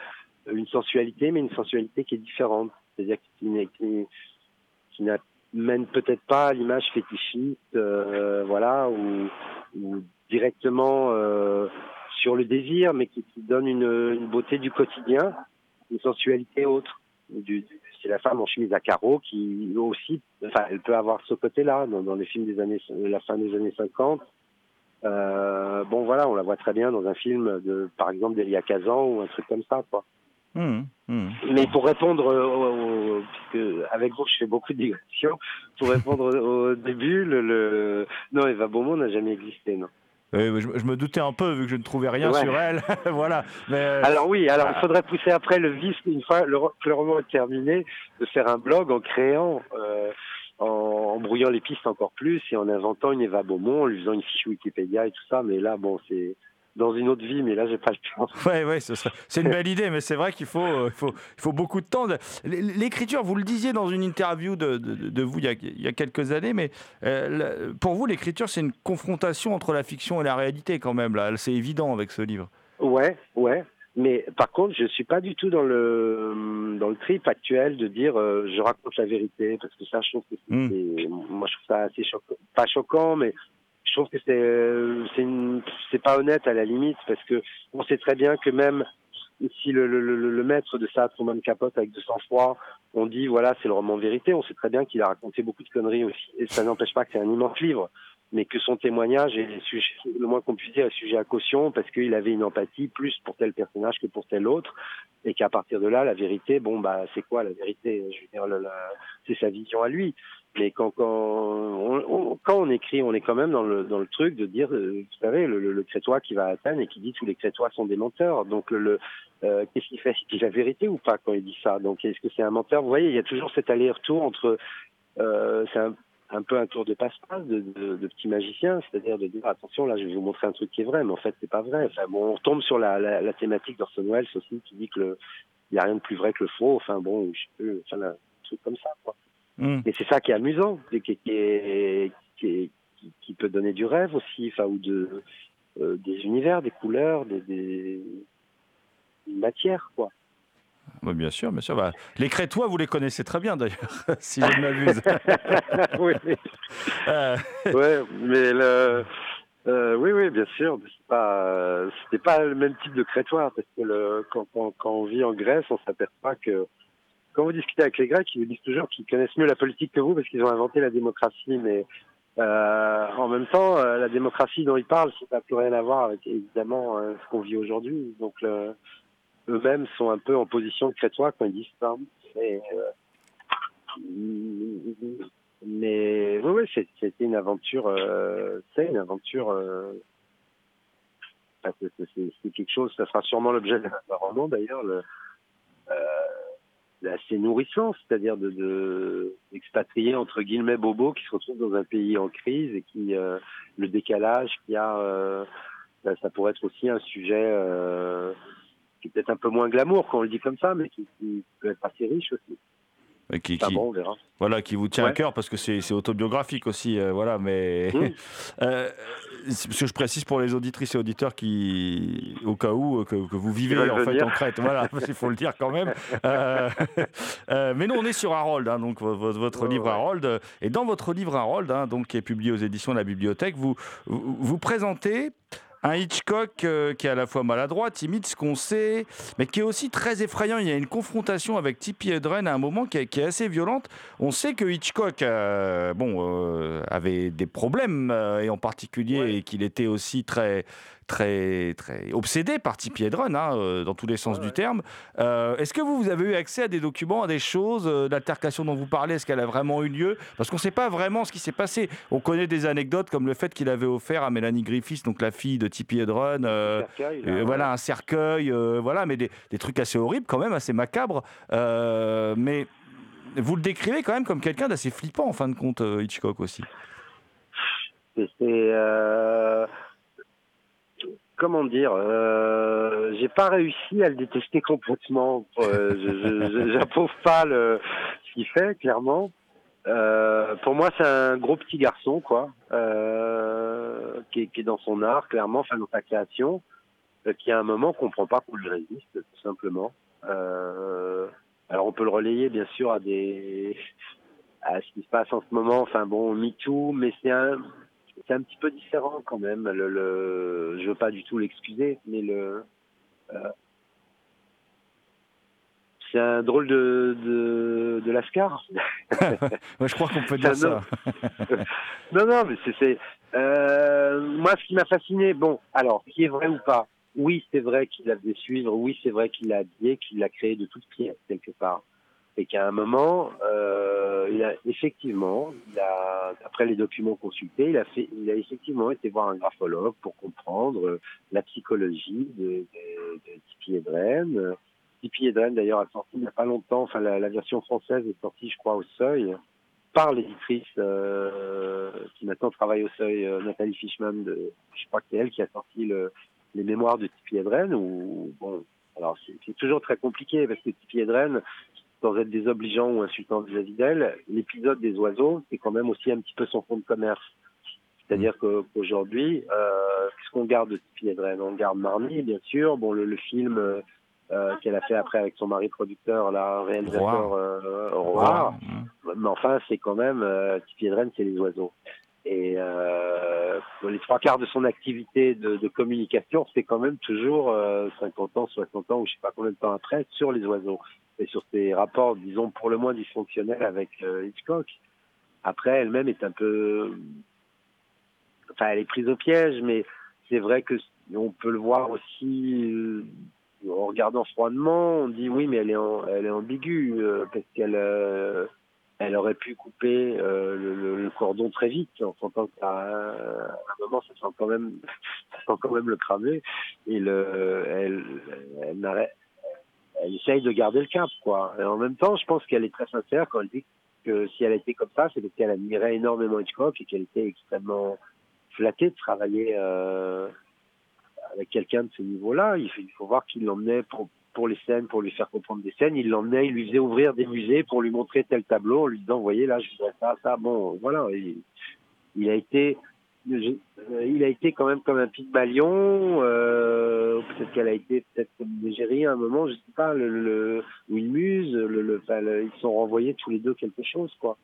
une sensualité mais une sensualité qui est différente. C'est-à-dire qui, qui, qui n'amène peut-être pas à l'image fétichiste euh, voilà ou, directement sur le désir mais qui, donne une, beauté du quotidien une sensualité autre c'est la femme en chemise à carreaux qui aussi, enfin, elle peut avoir ce côté-là dans, dans les films des années, la fin des années 50. Euh, bon, voilà, on la voit très bien dans un film de, par exemple, d'Elia Kazan ou un truc comme ça, quoi. Hum, hum. Mais pour répondre, au, au- avec vous, je fais beaucoup de digressions, pour répondre au, au début, le, le, non, Eva Beaumont n'a jamais existé, non. Mais je, je me doutais un peu vu que je ne trouvais rien Ouais. sur elle. voilà. Mais, euh, Alors oui, alors il Ah. faudrait pousser après le vice, une fois le, que le roman est terminé, de faire un blog en créant, euh, en, en brouillant les pistes encore plus et en inventant une Eva Beaumont, en lui faisant une fiche Wikipédia et tout ça. Mais là, bon, c'est dans une autre vie, mais là, j'ai pas le temps. Ouais, ouais, ce c'est une belle idée, mais c'est vrai qu'il faut, euh, il faut, il faut beaucoup de temps. L'écriture, vous le disiez dans une interview de, de- de vous il y, a, il y a quelques années, mais euh, pour vous, l'écriture, c'est une confrontation entre la fiction et la réalité quand même. Là, c'est évident avec ce livre. Ouais, ouais. Mais par contre, je suis pas du tout dans le dans le trip actuel de dire euh, je raconte la vérité parce que ça, je trouve que Mm. c'est- moi je trouve ça assez choquant, pas choquant, mais je trouve que c'est euh, c'est pas honnête à la limite parce que on sait très bien que même si le, maître de ça, Truman Capote avec de sang-froid, on dit voilà c'est le roman vérité, on sait très bien qu'il a raconté beaucoup de conneries aussi. Et ça n'empêche pas que c'est un immense livre. Mais que son témoignage est sujet, le moins qu'on puisse dire est sujet à caution parce qu'il avait une empathie plus pour tel personnage que pour tel autre. Et qu'à partir de là la vérité bon bah c'est quoi la vérité je veux dire c'est sa vision à lui mais quand quand on, quand on écrit on est quand même dans le dans le truc de dire euh, vous savez le, crétois qui va à Athènes et qui dit tous les crétois sont des menteurs donc le, euh, qu'est-ce qu'il fait? Est-ce qu'il a vérité ou pas quand il dit ça? Donc est-ce que c'est un menteur? Vous voyez il y a toujours cet aller-retour entre euh, c'est un un peu un tour de passe-passe de, de, petit magicien, c'est-à-dire de dire attention là je vais vous montrer un truc qui est vrai, mais en fait c'est pas vrai. Enfin bon, on retombe sur la, la, la thématique d'Orson Welles aussi qui dit que le il y a rien de plus vrai que le faux. Enfin bon, je sais plus, enfin un truc comme ça quoi. Hum. Et c'est ça qui est amusant, qui, qui, est, qui, est- qui, qui peut donner du rêve aussi, enfin ou de euh, des univers, des couleurs, des, des une matière quoi. Ouais, bien sûr, bien sûr. Bah, les Crétois, vous les connaissez très bien d'ailleurs, si je ne m'abuse. oui. Euh, ouais, mais le, euh, oui, oui, bien sûr. C'est pas, c'était pas le même type de crétoire parce que le, quand, quand, quand on vit en Grèce, on s'aperçoit que quand vous discutez avec les Grecs, ils vous disent toujours qu'ils connaissent mieux la politique que vous parce qu'ils ont inventé la démocratie. Mais Euh, en même temps, euh, la démocratie dont ils parlent, ça n'a plus rien à voir avec évidemment euh, ce qu'on vit aujourd'hui. Donc eux-mêmes sont un peu en position de crétois quand ils disent ça. Mais oui, oui, c'était une aventure. c'est une aventure. c'est- quelque chose. Ça sera sûrement l'objet d'un roman d'ailleurs. Le, assez nourrissant, c'est-à-dire de, de entre guillemets Bobo qui se retrouve dans un pays en crise et qui euh, le décalage qu'il y a, euh, ça, ça pourrait être aussi un sujet euh, qui est peut-être un peu moins glamour quand on le dit comme ça, mais qui peut être assez riche aussi. Et qui, Ah qui- bon, on verra. voilà, qui vous tient à cœur parce que c'est autobiographique aussi, euh, voilà. Mais. Euh, parce que je précise pour les auditrices et auditeurs qui, au cas où, euh, que, que vous vivez en fait en Crète, voilà, il faut le dire quand même. Euh, euh, mais nous, on est sur Harold, hein, donc vo- vo- votre livre ouais. Harold, euh, et dans votre livre Harold, hein, donc qui est publié aux éditions de la Bibliothèque, vous vous, vous présentez un Hitchcock euh, qui est à la fois maladroit, timide, ce qu'on sait, mais qui est aussi très effrayant. Il y a une confrontation avec Tippi Hedren à un moment qui est, qui est assez violente. On sait que Hitchcock, euh, bon, euh, avait des problèmes, et en particulier Ouais. qu'il était aussi très, très, très obsédé par Tippi Hedren, hein, euh, dans tous les sens Ouais, du ouais. terme. Euh, est-ce que vous, vous avez eu accès à des documents, à des choses, euh, l'altercation dont vous parlez, est-ce qu'elle a vraiment eu lieu? Parce qu'on ne sait pas vraiment ce qui s'est passé. On connaît des anecdotes comme le fait qu'il avait offert à Mélanie Griffiths, donc la fille de Tippi Hedren, euh, Cercueil, là, euh, voilà un cercueil, voilà, mais des, des trucs assez horribles quand même, assez macabres. Mais vous le décrivez quand même comme quelqu'un d'assez flippant en fin de compte, Hitchcock aussi. C'est, comment dire, euh, j'ai pas réussi à le détester complètement. Euh, j'approuve pas le, ce qu'il fait, clairement. Euh, pour moi, c'est un gros petit garçon, quoi, euh, qui, est, qui est dans son art, clairement, enfin dans sa création, euh, qui à un moment comprend pas qu'on lui résiste, tout simplement. Euh, alors on peut le relayer, bien sûr, à des à ce qui se passe en ce moment. Enfin bon, MeToo, mais c'est un c'est un petit peu différent quand même. Le, le, je veux pas du tout l'excuser, mais le, euh, c'est un drôle de de, de lascar. Je crois qu'on peut dire ça. non. non, mais c'est, euh, moi ce qui m'a fasciné. Bon, alors, qui est vrai ou pas Oui, c'est vrai qu'il a fait suivre. Oui, c'est vrai qu'il a habillé, qu'il a créé de toutes pièces quelque part. Et qu'à un moment, euh, il a effectivement, après les documents consultés, il a effectivement été voir un graphologue pour comprendre euh, la psychologie de, de, de Tippi Hedren. Tippi Hedren, d'ailleurs, a sorti il n'y a pas longtemps, enfin, la, version française est sortie, je crois, au seuil, par l'éditrice euh, qui maintenant travaille au seuil, euh, Nathalie Fishman, je crois que c'est elle qui a sorti le, les mémoires de Tippi Hedren, ou, bon, alors c'est toujours très compliqué parce que Tippi Hedren, sans être désobligeant ou insultant vis-à-vis d'elle, l'épisode des oiseaux, c'est quand même aussi un petit peu son fond de commerce. C'est-à-dire que- qu'aujourd'hui, euh, qu'est-ce qu'on garde de Tippi Hedren On garde Marnie, bien sûr, bon, le, le film euh, euh, qu'elle a fait après avec son mari producteur, là, réalisateur euh, Roar. Mmh. Mais enfin, c'est quand même, euh, Hedren, c'est les oiseaux. Et euh, les trois quarts de son activité de, communication, c'est quand même toujours euh, 50 ans, 60 ans, ou je sais pas combien de temps après, sur les oiseaux. Et sur ses rapports, disons, pour le moins dysfonctionnels avec euh, Hitchcock. Après, elle-même est un peu... Enfin, elle est prise au piège, mais c'est vrai que on peut le voir aussi euh, en regardant froidement. On dit oui, mais elle est, elle est ambiguë parce qu'elle elle aurait pu couper euh, le, le- cordon très vite en sentant qu'à un, à un moment ça sent quand même ça sent quand même le cramer. Et le elle elle, n'arrête- elle essaye de garder le cap quoi. Et en même temps je pense qu'elle est très sincère quand elle dit que si elle était comme ça c'est parce qu'elle admirait énormément Hitchcock et qu'elle était extrêmement flattée de travailler euh, avec quelqu'un de ce niveau-là. Il faut, voir qu'il l'emmenait pour pour les scènes, pour lui faire comprendre des scènes. Il l'emmenait, il lui faisait ouvrir des musées pour lui montrer tel tableau en lui disant, voyez, là, je voudrais ça, ça. Bon, voilà. Il, a été, euh, il a été quand même comme un Pygmalion. Euh, peut-être qu'elle a été peut-être comme à un moment, je sais pas, le, ou une muse. Le, le, ils sont renvoyés tous les deux quelque chose, quoi.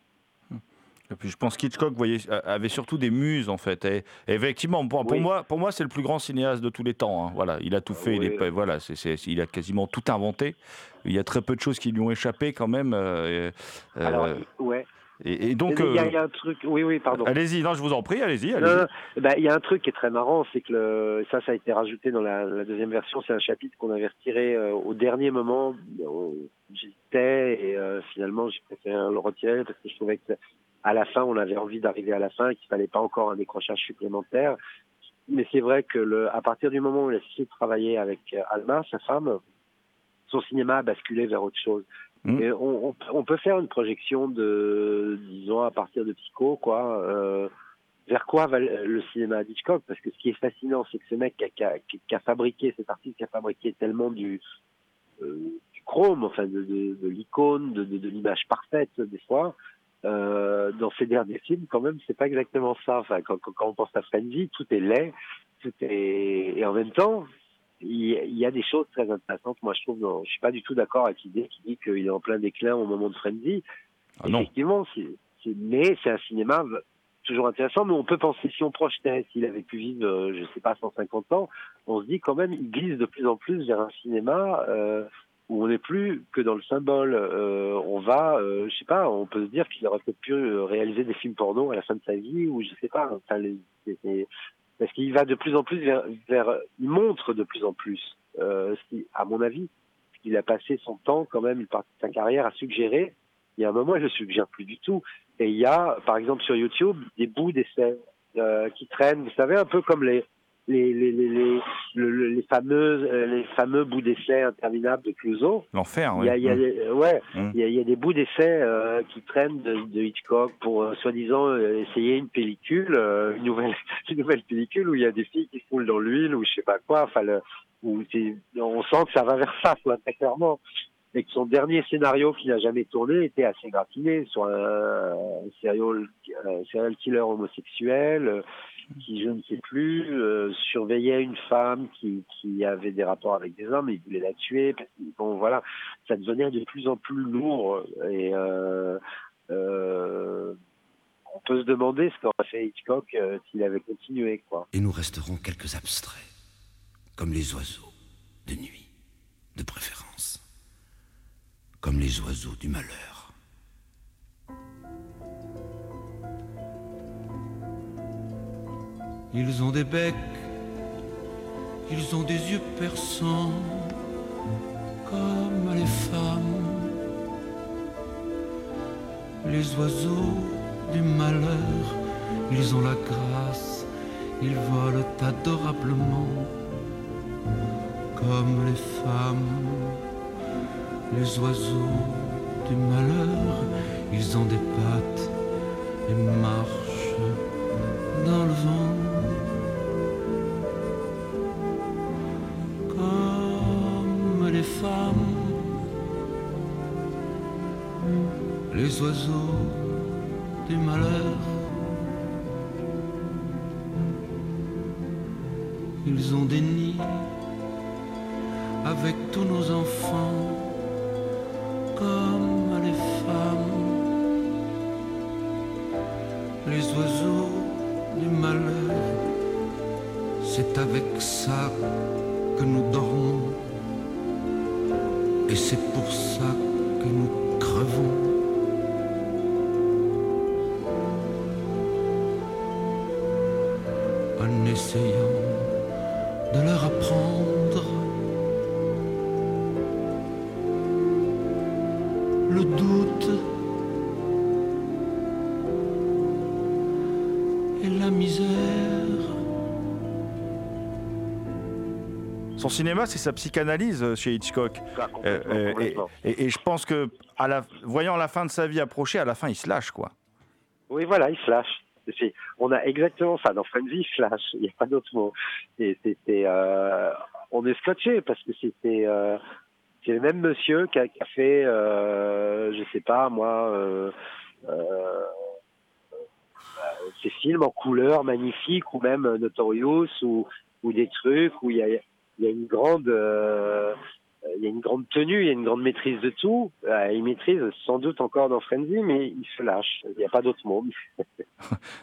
Et puis je pense qu'Hitchcock avait surtout des muses en fait. Et, et effectivement, pour, moi, pour moi c'est le plus grand cinéaste de tous les temps. hein. Voilà, il a tout fait. il, est voilà, il a quasiment tout inventé. Il y a très peu de choses qui lui ont échappé quand même. euh, euh, Alors, ouais. Et, et donc, Mais il y, a- euh, il y a un truc, oui, oui, pardon. allez-y, non, je vous en prie, allez-y. Bah, il y a un truc qui est très marrant, c'est que le, ça, ça a été rajouté dans la, la deuxième version. C'est un chapitre qu'on avait retiré au dernier moment. où J'hésitais et finalement, j'ai préféré le retirer parce que je trouvais que à la fin, on avait envie d'arriver à la fin et qu'il fallait pas encore un décrochage supplémentaire. Mais c'est vrai que le, à partir du moment où il a cessé de travailler avec euh, Alma, sa femme, son cinéma a basculé vers autre chose. Et on, on, on peut faire une projection de, disons, à partir de Psycho, quoi. Euh, vers quoi va le cinéma d'Hitchcock? Parce que ce qui est fascinant, c'est que ce mec qui a, qui a- qui- qui a fabriqué, cet artiste qui a fabriqué tellement du, euh, du chrome, enfin de, de, de l'icône, de l'image parfaite des fois, euh, dans ses derniers films, quand même, c'est pas exactement ça. Enfin, quand, on pense à Frenzy, tout est laid, tout est et en même temps, il y, a des choses très intéressantes. Moi, je trouve, dans- je suis pas du tout d'accord avec l'idée qui dit qu'il est en plein déclin au moment de Frenzy. Ah non. Effectivement, mais c'est un cinéma toujours intéressant. Mais on peut penser, si on projetait, s'il avait pu vivre, euh, je sais pas, 150 ans, on se dit quand même, il glisse de plus en plus vers un cinéma euh, où on n'est plus que dans le symbole. Euh, on va, euh, je sais pas, on peut se dire qu'il aurait peut-être pu euh, réaliser des films porno à la fin de sa vie, ou je sais pas. Enfin, les- c'est- parce qu'il va de plus en plus vers, vers il montre de plus en plus, euh, ce à mon avis, il a passé son temps quand même, une partie de sa carrière à suggérer. Il y a un moment, le suggère plus du tout. Et il y a, par exemple, sur YouTube, des bouts d'essais euh, qui traînent. Vous savez, un peu comme les les les les les, le- le- les fameux euh, les fameux bouts d'essais interminables de Clouseau. L'enfer, Il oui. y a, il y a Mm. des- euh, ouais, Mm. il y a, il y a des bouts d'essais euh, qui traînent de, de Hitchcock pour euh, soi-disant euh, essayer une pellicule, une nouvelle, une nouvelle pellicule où il y a des filles qui se roulent dans l'huile ou je sais pas quoi. Enfin, le, où on sent que ça va vers ça, quoi, très clairement. Et que son dernier scénario qu'il n'a jamais tourné était assez gratiné sur un, un serial, un serial killer homosexuel qui, je ne sais plus, euh, surveillait une femme qui, qui avait des rapports avec des hommes et voulait la tuer. Bon, voilà, ça devenait de plus en plus lourd et euh, euh, on peut se demander ce qu'aurait fait Hitchcock s'il avait continué. Et nous resterons quelques abstraits, comme les oiseaux de nuit, de préférence, comme les oiseaux du malheur. Ils ont des becs, ils ont des yeux perçants, comme les femmes. Les oiseaux du malheur, ils ont la grâce, ils volent adorablement, comme les femmes. Les oiseaux du malheur, ils ont des pattes et marchent dans le vent. Les oiseaux du malheur. Ils ont des nids avec tous nos enfants, comme les femmes. Les oiseaux du malheur, c'est avec ça que nous dormons. Et c'est pour ça que essayant de leur apprendre le doute et la misère. Son cinéma, c'est sa psychanalyse euh, chez Hitchcock. Euh, complètement, euh, et, complètement. et- et je pense que, à la, voyant la fin de sa vie approcher, à la fin, il se lâche, quoi. Oui, voilà, il flash. C'est- On a exactement ça. Dans Frenzy, flash. Il n'y a pas d'autre mot. Et c'était, euh, on est scotché parce que c'était, euh, c'est le même monsieur qui a, fait, euh, je sais pas, moi, euh, euh, ces films en couleur magnifiques ou même Notorious ou, des trucs où il y a, une grande, il y a une grande tenue, il y a une grande maîtrise de tout. Euh, il maîtrise sans doute encore dans Frenzy, mais il se lâche. Il n'y a pas d'autre mot.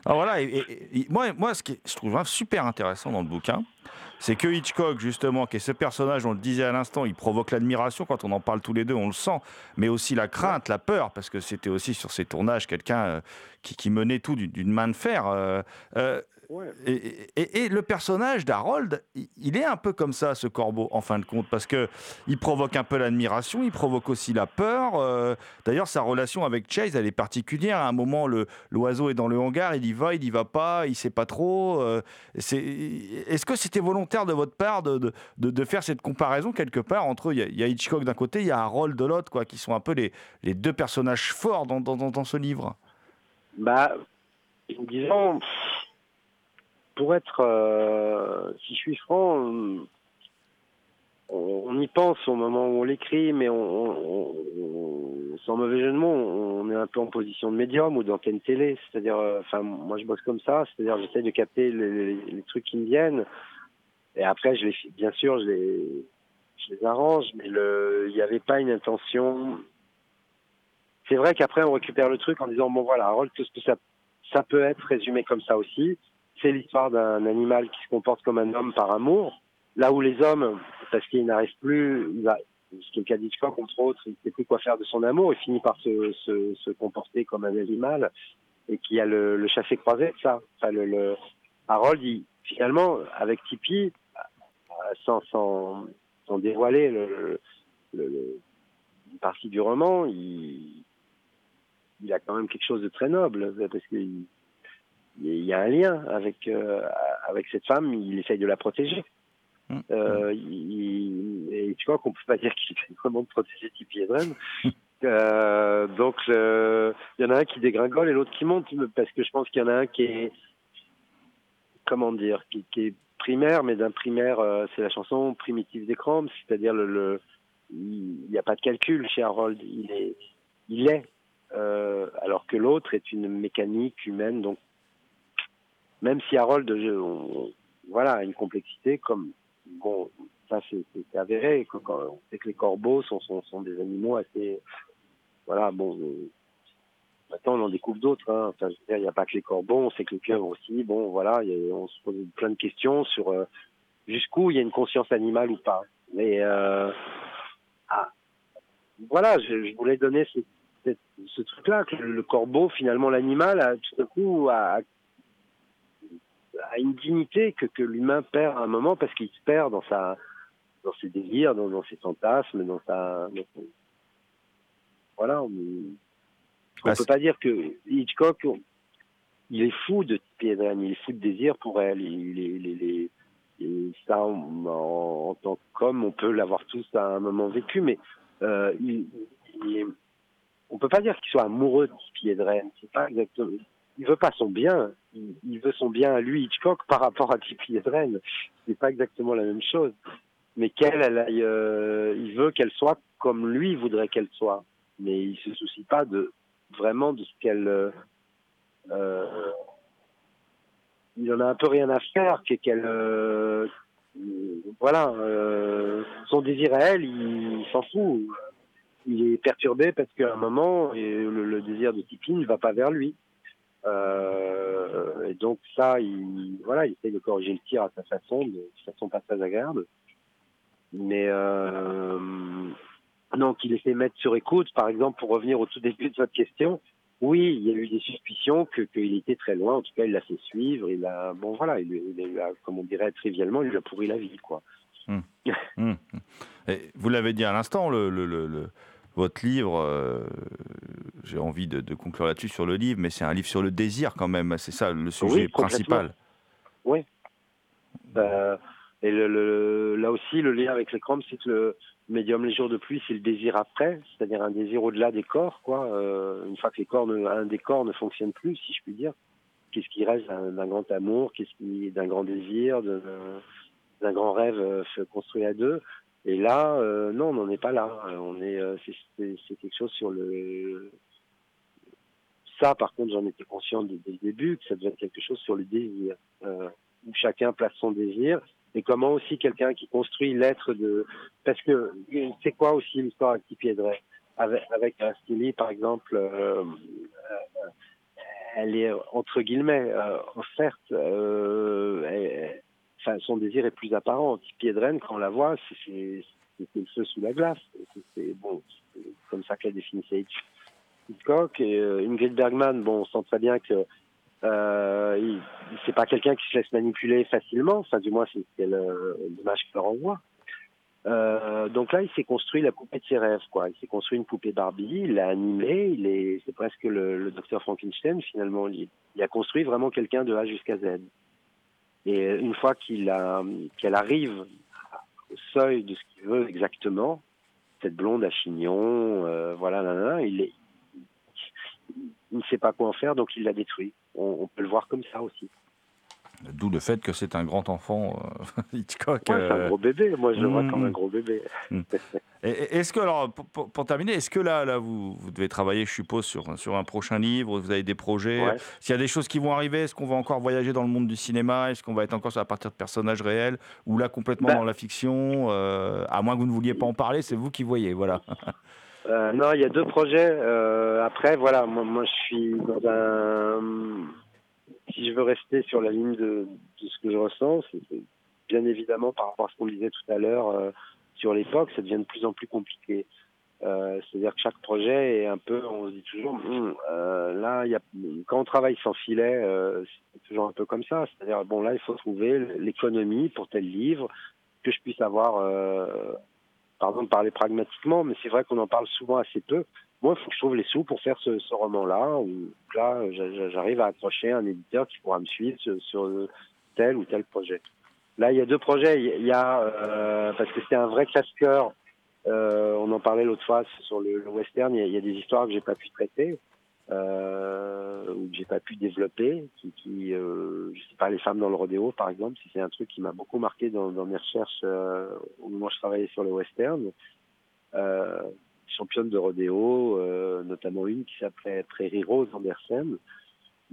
Alors voilà, et- et moi, moi, ce qui je trouve super intéressant dans le bouquin, c'est que Hitchcock, justement, qui est ce personnage, on le disait à l'instant, il provoque l'admiration quand on en parle tous les deux, on le sent, mais aussi la crainte, la peur, parce que c'était aussi sur ces tournages quelqu'un euh, qui, qui menait tout d'une- main de fer. euh, euh, et, et- et le personnage d'Harold, il- est un peu comme ça, ce corbeau, en fin de compte, parce que il provoque un peu l'admiration, il provoque aussi la peur. euh, D'ailleurs, sa relation avec Chase, elle est particulière. À un moment, le- l'oiseau est dans le hangar, il y va, il y va pas, il sait pas trop. Est-ce que c'était volontaire de votre part de, de- de- faire cette comparaison quelque part entre Il y a- Hitchcock d'un côté, il y a Harold de l'autre, quoi, qui sont un peu les, les deux personnages forts dans, dans- dans- ce livre. Bah, disons, pour être, euh, si je suis franc, on, y pense au moment où on l'écrit, mais on, on- sans mauvais jeu de mots, on est un peu en position de médium ou d'antenne télé. C'est-à-dire, euh, enfin, moi je bosse comme ça, c'est-à-dire j'essaie de capter les trucs qui me viennent, et après, je les, bien sûr, je les, je les arrange, mais le, il n'y avait pas une intention. C'est vrai qu'après on récupère le truc en disant bon voilà Harold tout ce que ça ça peut être résumé comme ça aussi c'est l'histoire d'un animal qui se comporte comme un homme par amour. Là où les hommes parce qu'ils n'arrivent plus il va ce le cas d'Hitchcock entre autres il ne sait plus quoi faire de son amour il finit par se, se, se comporter comme un animal et qui a le, le chassé croisé ça. Enfin, le, le Harold il, finalement avec Tipeee euh, sans, sans, sans dévoiler le, le- le- une partie du roman, il, il a quand même quelque chose de très noble parce qu'il il y a un lien avec euh, avec cette femme. Il essaye de la protéger. Mm. Euh, il, et tu vois qu'on peut pas dire qu'il essaye vraiment de protéger Tippi Hedren. Euh, donc euh, il y en a un qui dégringole et l'autre qui monte parce que je pense qu'il y en a un qui est comment dire qui, est primaire mais d'un primaire euh, c'est la chanson primitive des Crampes c'est-à-dire le, il n'y a pas de calcul chez Harold. Il est, euh, alors que l'autre est une mécanique humaine. Donc, même si Harold, voilà, a une complexité, comme bon, ça c'est avéré. On sait que les corbeaux sont des animaux assez, voilà, bon. euh, Maintenant, on en découvre d'autres. Hein. Enfin, il n'y a pas que les corbeaux, on sait que les pieuvres aussi. Bon, voilà, on se pose plein de questions sur euh, jusqu'où il y a une conscience animale ou pas. Mais euh, ah, voilà, je, voulais donner ce, truc-là, que le, le corbeau, finalement, l'animal, tout à coup, a, une dignité que, l'humain perd à un moment parce qu'il se perd dans sa dans ses désirs, dans, ses fantasmes, dans sa... Voilà, ne Bah, peut pas dire que Hitchcock, il est fou de Hedren, il est fou de désir pour elle, il, il- il- et ça, on- en, en tant qu'homme, on peut l'avoir tous à un moment vécu, mais euh, il, il- on peut pas dire qu'il soit amoureux de Tippi Hedren. C'est pas exactement. Il veut pas son bien. Il, il veut son bien à lui, Hitchcock, par rapport à Tippi Hedren. C'est pas exactement la même chose. Mais qu'elle, elle euh, il veut qu'elle soit comme lui voudrait qu'elle soit. Mais il se soucie pas de vraiment de ce qu'elle. euh, euh, il en a un peu rien à faire que- qu'elle euh, voilà euh, son désir à elle il, s'en fout il est perturbé parce qu'à un moment et le, désir de Tipeee ne va pas vers lui et donc ça il voilà il essaie de corriger le tir à sa façon de façon pas très agréable mais donc il essaie de mettre sur écoute par exemple pour revenir au tout début de votre question oui, il y a eu des suspicions que qu'il était très loin. En tout cas, il l'a fait suivre. Il a, bon, voilà, il, a, comme on dirait trivialement, il lui a pourri la vie, quoi. Hum, hum. Et vous l'avez dit à l'instant, le, le- le- le- votre livre, euh, j'ai envie de, de conclure là-dessus sur le livre, mais c'est un livre sur le désir quand même, c'est ça le sujet Oui, principal. Euh, et là aussi, le lien avec les crampes, c'est que le médium les jours de pluie, c'est le désir après, c'est-à-dire un désir au-delà des corps, quoi. Euh, une fois que les corps, un des corps ne fonctionne plus, si je puis dire, qu'est-ce qui reste d'un grand amour, qu'est-ce qui d'un grand désir, d'un grand rêve euh, construit à deux. Et là, euh, non, on n'en est pas là. On est, c'est- quelque chose sur le. Ça, par contre, j'en étais conscient dès, le début que ça devait être quelque chose sur le désir, où chacun place son désir et comment aussi quelqu'un qui construit l'être de parce que c'est quoi aussi l'histoire avec Tippi Hedren? Avec, avec un Stili par exemple euh, euh, elle est entre guillemets euh, offerte. Euh, elle- enfin, son désir est plus apparent. Pied de reine, quand on la voit, c'est- le feu sous la glace. C'est- bon, comme ça que la définissait Hitch- Hitchcock. Et euh, Ingrid Bergman, bon, on sent très bien que euh, c'est pas quelqu'un qui se laisse manipuler facilement. Enfin, du moins, c'est le- l'image qu'elle renvoie. Euh, donc là, il s'est construit la poupée de ses rêves, quoi. Il s'est construit une poupée Barbie, il l'a animée, il est, c'est presque le, le docteur Frankenstein finalement. Il, il a construit vraiment quelqu'un de A jusqu'à Z. Et une fois qu'il a, qu'elle arrive au seuil de ce qu'il veut exactement, cette blonde à chignon, euh, voilà, là, là, il, est, il ne sait pas quoi en faire, donc il la détruit. On, on peut le voir comme ça aussi. D'où le fait que c'est un grand enfant, euh, Hitchcock. Ouais, c'est un euh, gros bébé. Moi, je le vois mm, comme mm. un gros bébé. Et Est-ce que, alors, pour, terminer, est-ce que là, là vous, vous devez travailler, je suppose, sur, sur un prochain livre Vous avez des projets? Ouais. S'il y a des choses qui vont arriver, est-ce qu'on va encore voyager dans le monde du cinéma? Est-ce qu'on va être encore à partir de personnages réels Ou là, complètement Bah. dans la fiction euh, À moins que vous ne vouliez pas en parler, c'est vous qui voyez, voilà. Euh, non, il y a deux projets. Euh, après, voilà, moi, moi, je suis dans un. Si je veux rester sur la ligne de, de ce que je ressens, c'est bien évidemment par rapport à ce qu'on disait tout à l'heure euh, sur l'époque, ça devient de plus en plus compliqué. Euh, C'est-à-dire que chaque projet est un peu, on se dit toujours, euh, là, y a, quand on travaille sans filet, euh, c'est toujours un peu comme ça. C'est-à-dire, bon, là, il faut trouver l'économie pour tel livre, que je puisse avoir euh, pardon de parler pragmatiquement, mais c'est vrai qu'on en parle souvent assez peu. Moi, il faut que je trouve les sous pour faire ce, roman-là, là, j'a- j'arrive à accrocher un éditeur qui pourra me suivre sur, tel ou tel projet. Là, il y a deux projets. Il y a, euh, parce que c'est un vrai classe-cœur, euh, on en parlait l'autre fois sur le, western, il y, a, il y a des histoires que j'ai pas pu traiter, euh, ou que j'ai pas pu développer, qui, qui euh, je sais pas, les femmes dans le rodéo, par exemple, c'est un truc qui m'a beaucoup marqué dans, mes recherches euh, au moment où je travaillais sur le western. Euh, championne de rodéo, euh, notamment une qui s'appelait Prairie Rose Andersen.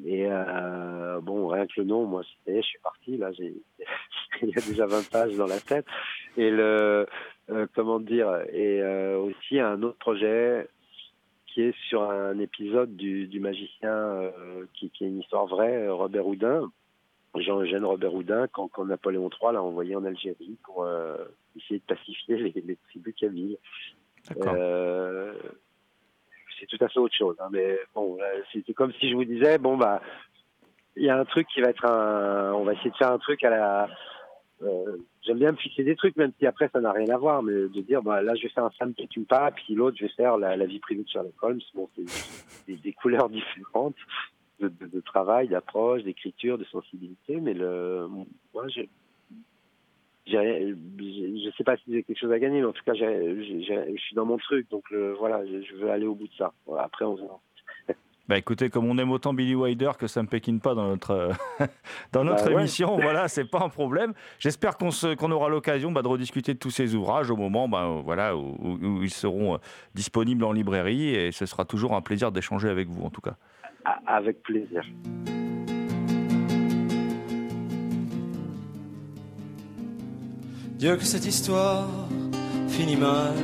Et euh, bon, rien que le nom, moi, je suis parti, là, il y a déjà 20 pages dans la tête. Et le, euh, comment dire, et aussi un autre projet qui est sur un épisode du, du magicien, euh, qui, qui est une histoire vraie, euh, Robert Houdin, Jean-Eugène Robert Houdin, quand, quand Napoléon III l'a envoyé en Algérie pour euh, essayer de pacifier les, les tribus kabyles. Euh, c'est tout à fait autre chose. hein, mais bon, c'était comme si je vous disais, bon bah, il y a un truc qui va être un, on va essayer de faire un truc à la. Euh, J'aime bien me fixer des trucs, même si après ça n'a rien à voir, mais de dire, bah là je vais faire un Sam pas, puis l'autre je vais faire la, vie privée de Sherlock Holmes. Bon, c'est des, couleurs différentes de, travail, d'approche, d'écriture, de sensibilité, mais le, moi j'ai je je sais pas si j'ai quelque chose à gagner, mais en tout cas, je suis dans mon truc, donc le, voilà, je, je veux aller au bout de ça. Après, on verra. Bah écoutez, comme on aime autant Billy Wilder que Sam Peckinpah dans notre, euh, dans notre Bah ouais. émission, voilà, c'est pas un problème. J'espère qu'on se- qu'on aura l'occasion bah, de rediscuter de tous ces ouvrages au moment bah, où- voilà, où, où- où ils seront euh, disponibles en librairie et ce sera toujours un plaisir d'échanger avec vous en tout cas. Avec plaisir. Dieu que cette histoire finit mal.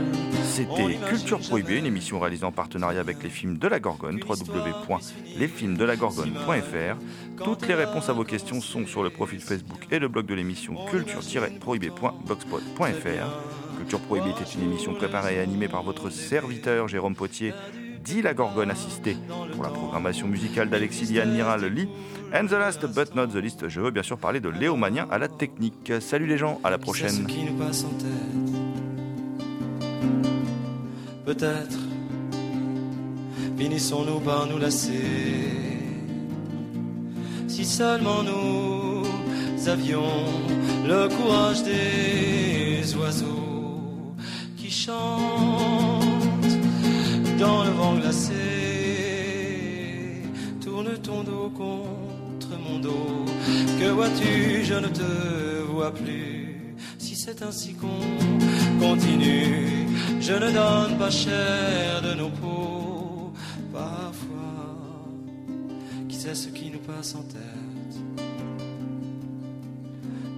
C'était Culture Prohibée, une émission réalisée en partenariat avec les films de la Gorgone, www.lesfilmsdelagorgone.fr. Toutes les réponses à vos questions sont sur le profil Facebook et le blog de l'émission culture-prohibée.blogspot.fr. Culture Prohibée était une émission préparée et animée par votre serviteur Jérôme Potier, dit la Gorgone assistée pour la programmation musicale d'Alexis Di Admiral Lee. And the last but not the least, je veux bien sûr parler de Léo Magnien à la technique. Salut les gens, à la prochaine. Peut-être finissons-nous par nous lasser. Si seulement nous avions le courage des oiseaux qui chantent dans le vent glacé. Tourne ton dos contre mon dos. Que vois-tu, je ne te vois plus. Si c'est ainsi qu'on continue, je ne donne pas cher de nos peaux. Parfois, qui sait ce qui nous passe en tête?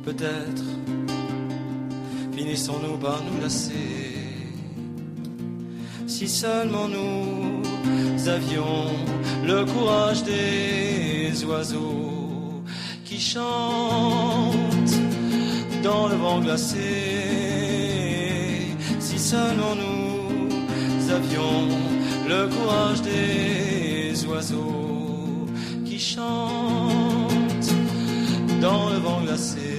Peut-être finissons-nous par nous lasser. Si seulement nous avions le courage des oiseaux qui chantent dans le vent glacé. Seulement nous avions le courage des oiseaux qui chantent dans le vent glacé.